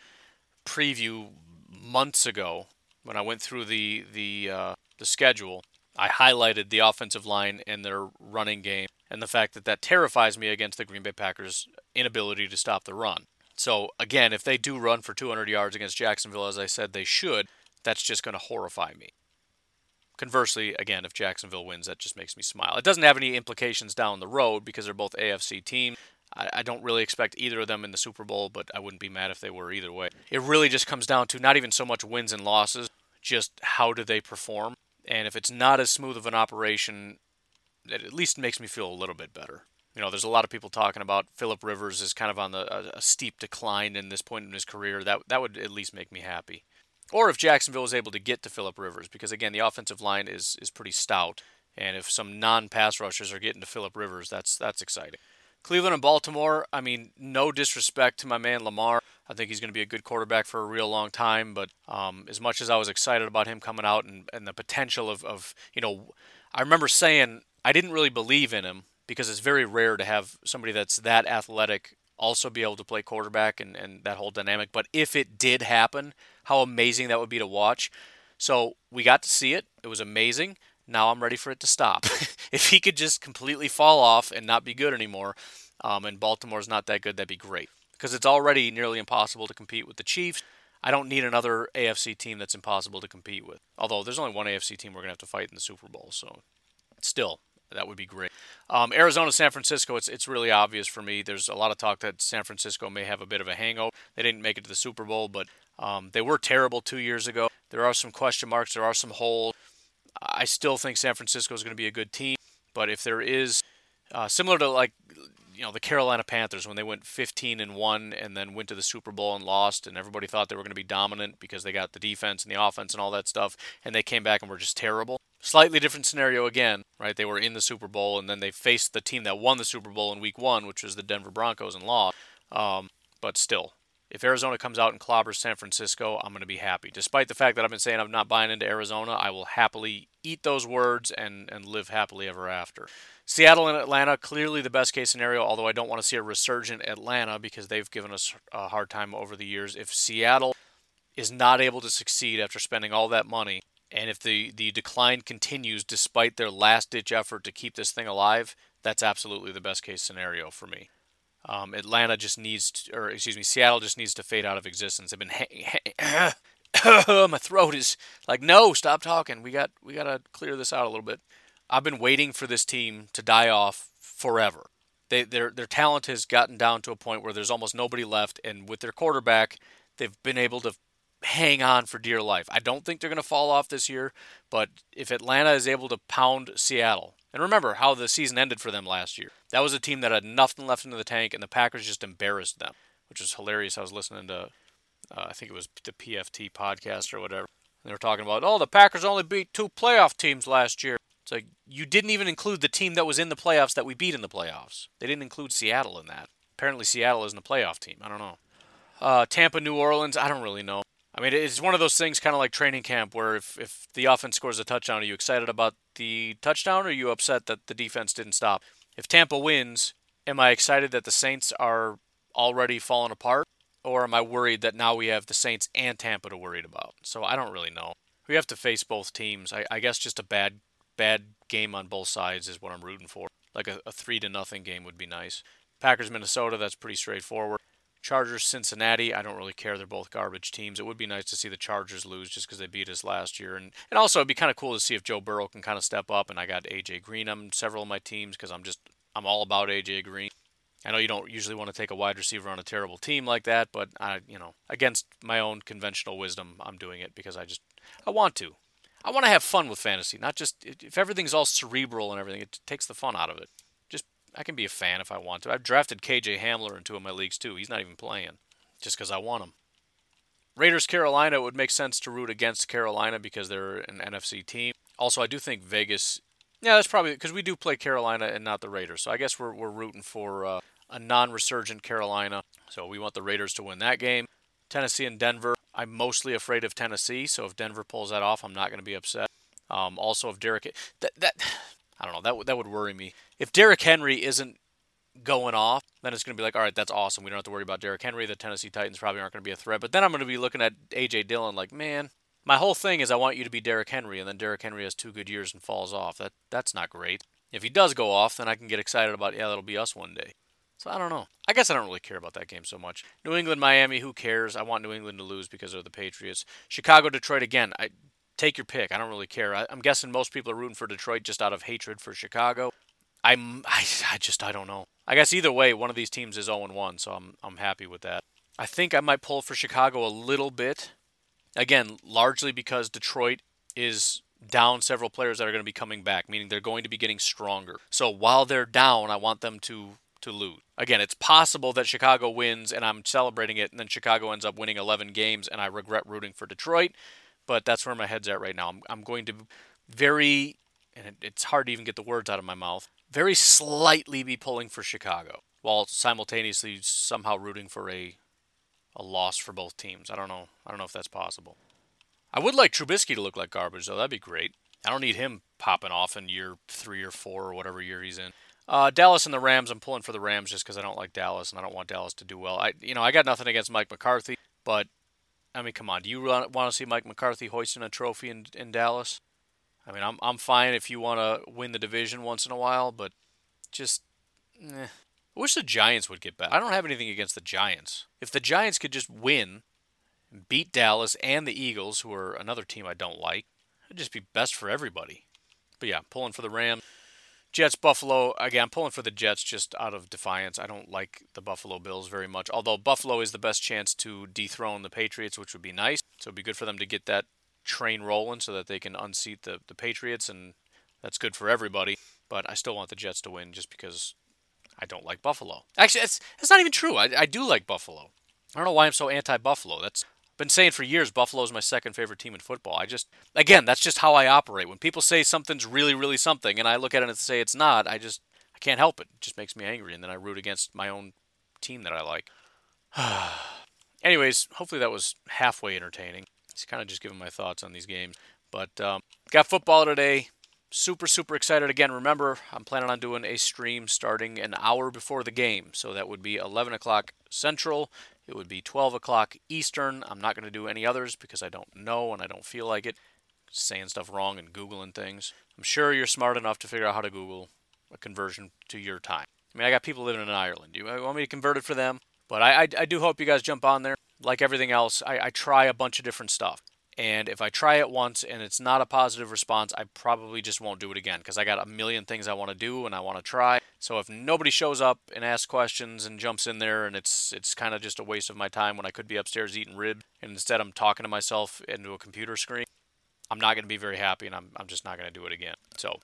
preview months ago, when I went through the the uh, the schedule, I highlighted the offensive line and their running game and the fact that that terrifies me against the Green Bay Packers' inability to stop the run. So again, if they do run for 200 yards against Jacksonville, as I said they should, that's just going to horrify me. Conversely, again, if Jacksonville wins, that just makes me smile. It doesn't have any implications down the road because they're both AFC teams. I, I don't really expect either of them in the Super Bowl, but I wouldn't be mad if they were either way. It really just comes down to not even so much wins and losses, just how do they perform. And if it's not as smooth of an operation, it at least makes me feel a little bit better. You know, there's a lot of people talking about Philip Rivers is kind of on the a, a steep decline in this point in his career. That that would at least make me happy or if Jacksonville is able to get to Philip Rivers, because again, the offensive line is is pretty stout, and if some non-pass rushers are getting to Philip Rivers, that's that's exciting. Cleveland and Baltimore, I mean, no disrespect to my man Lamar. I think he's going to be a good quarterback for a real long time. But um, as much as I was excited about him coming out and, and the potential of, of, you know, I remember saying I didn't really believe in him because it's very rare to have somebody that's that athletic also be able to play quarterback and, and that whole dynamic. But if it did happen, how amazing that would be to watch. So we got to see it. It was amazing. Now I'm ready for it to stop. if he could just completely fall off and not be good anymore, um, and Baltimore's not that good, that'd be great. Because it's already nearly impossible to compete with the Chiefs. I don't need another AFC team that's impossible to compete with. Although there's only one AFC team we're going to have to fight in the Super Bowl. So still, that would be great. Um, Arizona, San Francisco, it's, it's really obvious for me. There's a lot of talk that San Francisco may have a bit of a hangover. They didn't make it to the Super Bowl, but um, they were terrible two years ago. There are some question marks, there are some holes. I still think San Francisco is going to be a good team, but if there is, uh, similar to like you know the Carolina Panthers when they went 15 and 1 and then went to the Super Bowl and lost and everybody thought they were going to be dominant because they got the defense and the offense and all that stuff and they came back and were just terrible. Slightly different scenario again, right? They were in the Super Bowl and then they faced the team that won the Super Bowl in week 1, which was the Denver Broncos and lost. Um, but still, if Arizona comes out and clobbers San Francisco, I'm going to be happy. Despite the fact that I've been saying I'm not buying into Arizona, I will happily eat those words and, and live happily ever after. Seattle and Atlanta, clearly the best case scenario, although I don't want to see a resurgent Atlanta because they've given us a hard time over the years. If Seattle is not able to succeed after spending all that money, and if the, the decline continues despite their last ditch effort to keep this thing alive, that's absolutely the best case scenario for me. Um, Atlanta just needs, to, or excuse me, Seattle just needs to fade out of existence. They've been, my throat is like, no, stop talking. We got, we got to clear this out a little bit. I've been waiting for this team to die off forever. They, their their talent has gotten down to a point where there's almost nobody left, and with their quarterback, they've been able to hang on for dear life. I don't think they're going to fall off this year, but if Atlanta is able to pound Seattle, and remember how the season ended for them last year, that was a team that had nothing left into the tank, and the Packers just embarrassed them, which was hilarious. I was listening to, uh, I think it was the PFT podcast or whatever. They were talking about, oh, the Packers only beat two playoff teams last year. It's like you didn't even include the team that was in the playoffs that we beat in the playoffs. They didn't include Seattle in that. Apparently, Seattle isn't a playoff team. I don't know. Uh, Tampa, New Orleans. I don't really know. I mean, it's one of those things, kind of like training camp, where if, if the offense scores a touchdown, are you excited about the touchdown, or are you upset that the defense didn't stop? If Tampa wins, am I excited that the Saints are already falling apart, or am I worried that now we have the Saints and Tampa to worry about? So I don't really know. We have to face both teams. I, I guess just a bad bad game on both sides is what I'm rooting for. Like a, a three to nothing game would be nice. Packers Minnesota, that's pretty straightforward. Chargers Cincinnati, I don't really care. They're both garbage teams. It would be nice to see the Chargers lose just because they beat us last year, and and also it'd be kind of cool to see if Joe Burrow can kind of step up. And I got AJ Green on several of my teams because I'm just I'm all about AJ Green. I know you don't usually want to take a wide receiver on a terrible team like that, but I, you know, against my own conventional wisdom, I'm doing it because I just I want to. I want to have fun with fantasy, not just if everything's all cerebral and everything, it takes the fun out of it. I can be a fan if I want to. I've drafted KJ Hamler in two of my leagues too. He's not even playing, just because I want him. Raiders Carolina, it would make sense to root against Carolina because they're an NFC team. Also, I do think Vegas. Yeah, that's probably because we do play Carolina and not the Raiders. So I guess we're we're rooting for uh, a non-resurgent Carolina. So we want the Raiders to win that game. Tennessee and Denver. I'm mostly afraid of Tennessee, so if Denver pulls that off, I'm not going to be upset. Um, also, if Derek, that that I don't know, that that would worry me. If Derrick Henry isn't going off, then it's going to be like, all right, that's awesome. We don't have to worry about Derrick Henry. The Tennessee Titans probably aren't going to be a threat. But then I'm going to be looking at AJ Dillon like, man, my whole thing is I want you to be Derrick Henry, and then Derrick Henry has two good years and falls off. That that's not great. If he does go off, then I can get excited about, yeah, that'll be us one day. So I don't know. I guess I don't really care about that game so much. New England, Miami, who cares? I want New England to lose because of the Patriots. Chicago, Detroit again. I take your pick. I don't really care. I, am guessing most people are rooting for Detroit just out of hatred for Chicago. I'm I, I just I don't know. I guess either way, one of these teams is 0 1, so I'm I'm happy with that. I think I might pull for Chicago a little bit. Again, largely because Detroit is down several players that are going to be coming back, meaning they're going to be getting stronger. So while they're down, I want them to to lose. Again, it's possible that Chicago wins and I'm celebrating it, and then Chicago ends up winning 11 games and I regret rooting for Detroit. But that's where my head's at right now. I'm, I'm going to very, and it, it's hard to even get the words out of my mouth, very slightly be pulling for Chicago while simultaneously somehow rooting for a a loss for both teams. I don't know. I don't know if that's possible. I would like Trubisky to look like garbage though. That'd be great. I don't need him popping off in year three or four or whatever year he's in. Uh, Dallas and the Rams. I'm pulling for the Rams just because I don't like Dallas and I don't want Dallas to do well. I, you know, I got nothing against Mike McCarthy, but I mean, come on. Do you want to see Mike McCarthy hoisting a trophy in, in Dallas? I mean, I'm I'm fine if you want to win the division once in a while, but just, eh. I wish the Giants would get back. I don't have anything against the Giants. If the Giants could just win, beat Dallas and the Eagles, who are another team I don't like, it'd just be best for everybody. But yeah, pulling for the Rams. Jets, Buffalo. Again, I'm pulling for the Jets just out of defiance. I don't like the Buffalo Bills very much. Although Buffalo is the best chance to dethrone the Patriots, which would be nice. So it'd be good for them to get that train rolling so that they can unseat the, the Patriots, and that's good for everybody. But I still want the Jets to win just because I don't like Buffalo. Actually, that's, that's not even true. I, I do like Buffalo. I don't know why I'm so anti Buffalo. That's been saying for years Buffalo is my second favorite team in football. I just again, that's just how I operate. When people say something's really really something and I look at it and say it's not, I just I can't help it. It just makes me angry and then I root against my own team that I like. Anyways, hopefully that was halfway entertaining. It's kind of just giving my thoughts on these games. But um, got football today. Super, super excited. Again, remember, I'm planning on doing a stream starting an hour before the game. So that would be 11 o'clock Central, it would be 12 o'clock Eastern. I'm not going to do any others because I don't know and I don't feel like it. Saying stuff wrong and Googling things. I'm sure you're smart enough to figure out how to Google a conversion to your time. I mean, I got people living in Ireland. Do you want me to convert it for them? But I, I, I do hope you guys jump on there. Like everything else, I, I try a bunch of different stuff. And if I try it once and it's not a positive response, I probably just won't do it again because I got a million things I want to do and I want to try. So if nobody shows up and asks questions and jumps in there and it's it's kind of just a waste of my time when I could be upstairs eating ribs and instead I'm talking to myself into a computer screen, I'm not going to be very happy and I'm I'm just not going to do it again. So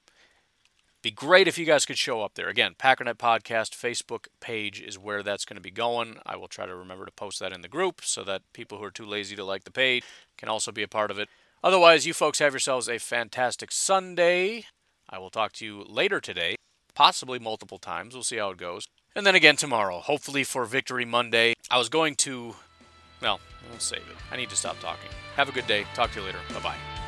be great if you guys could show up there. Again, Packernet Podcast Facebook page is where that's going to be going. I will try to remember to post that in the group so that people who are too lazy to like the page can also be a part of it. Otherwise, you folks have yourselves a fantastic Sunday. I will talk to you later today, possibly multiple times. We'll see how it goes. And then again tomorrow, hopefully for Victory Monday. I was going to, well, I'll save it. I need to stop talking. Have a good day. Talk to you later. Bye bye.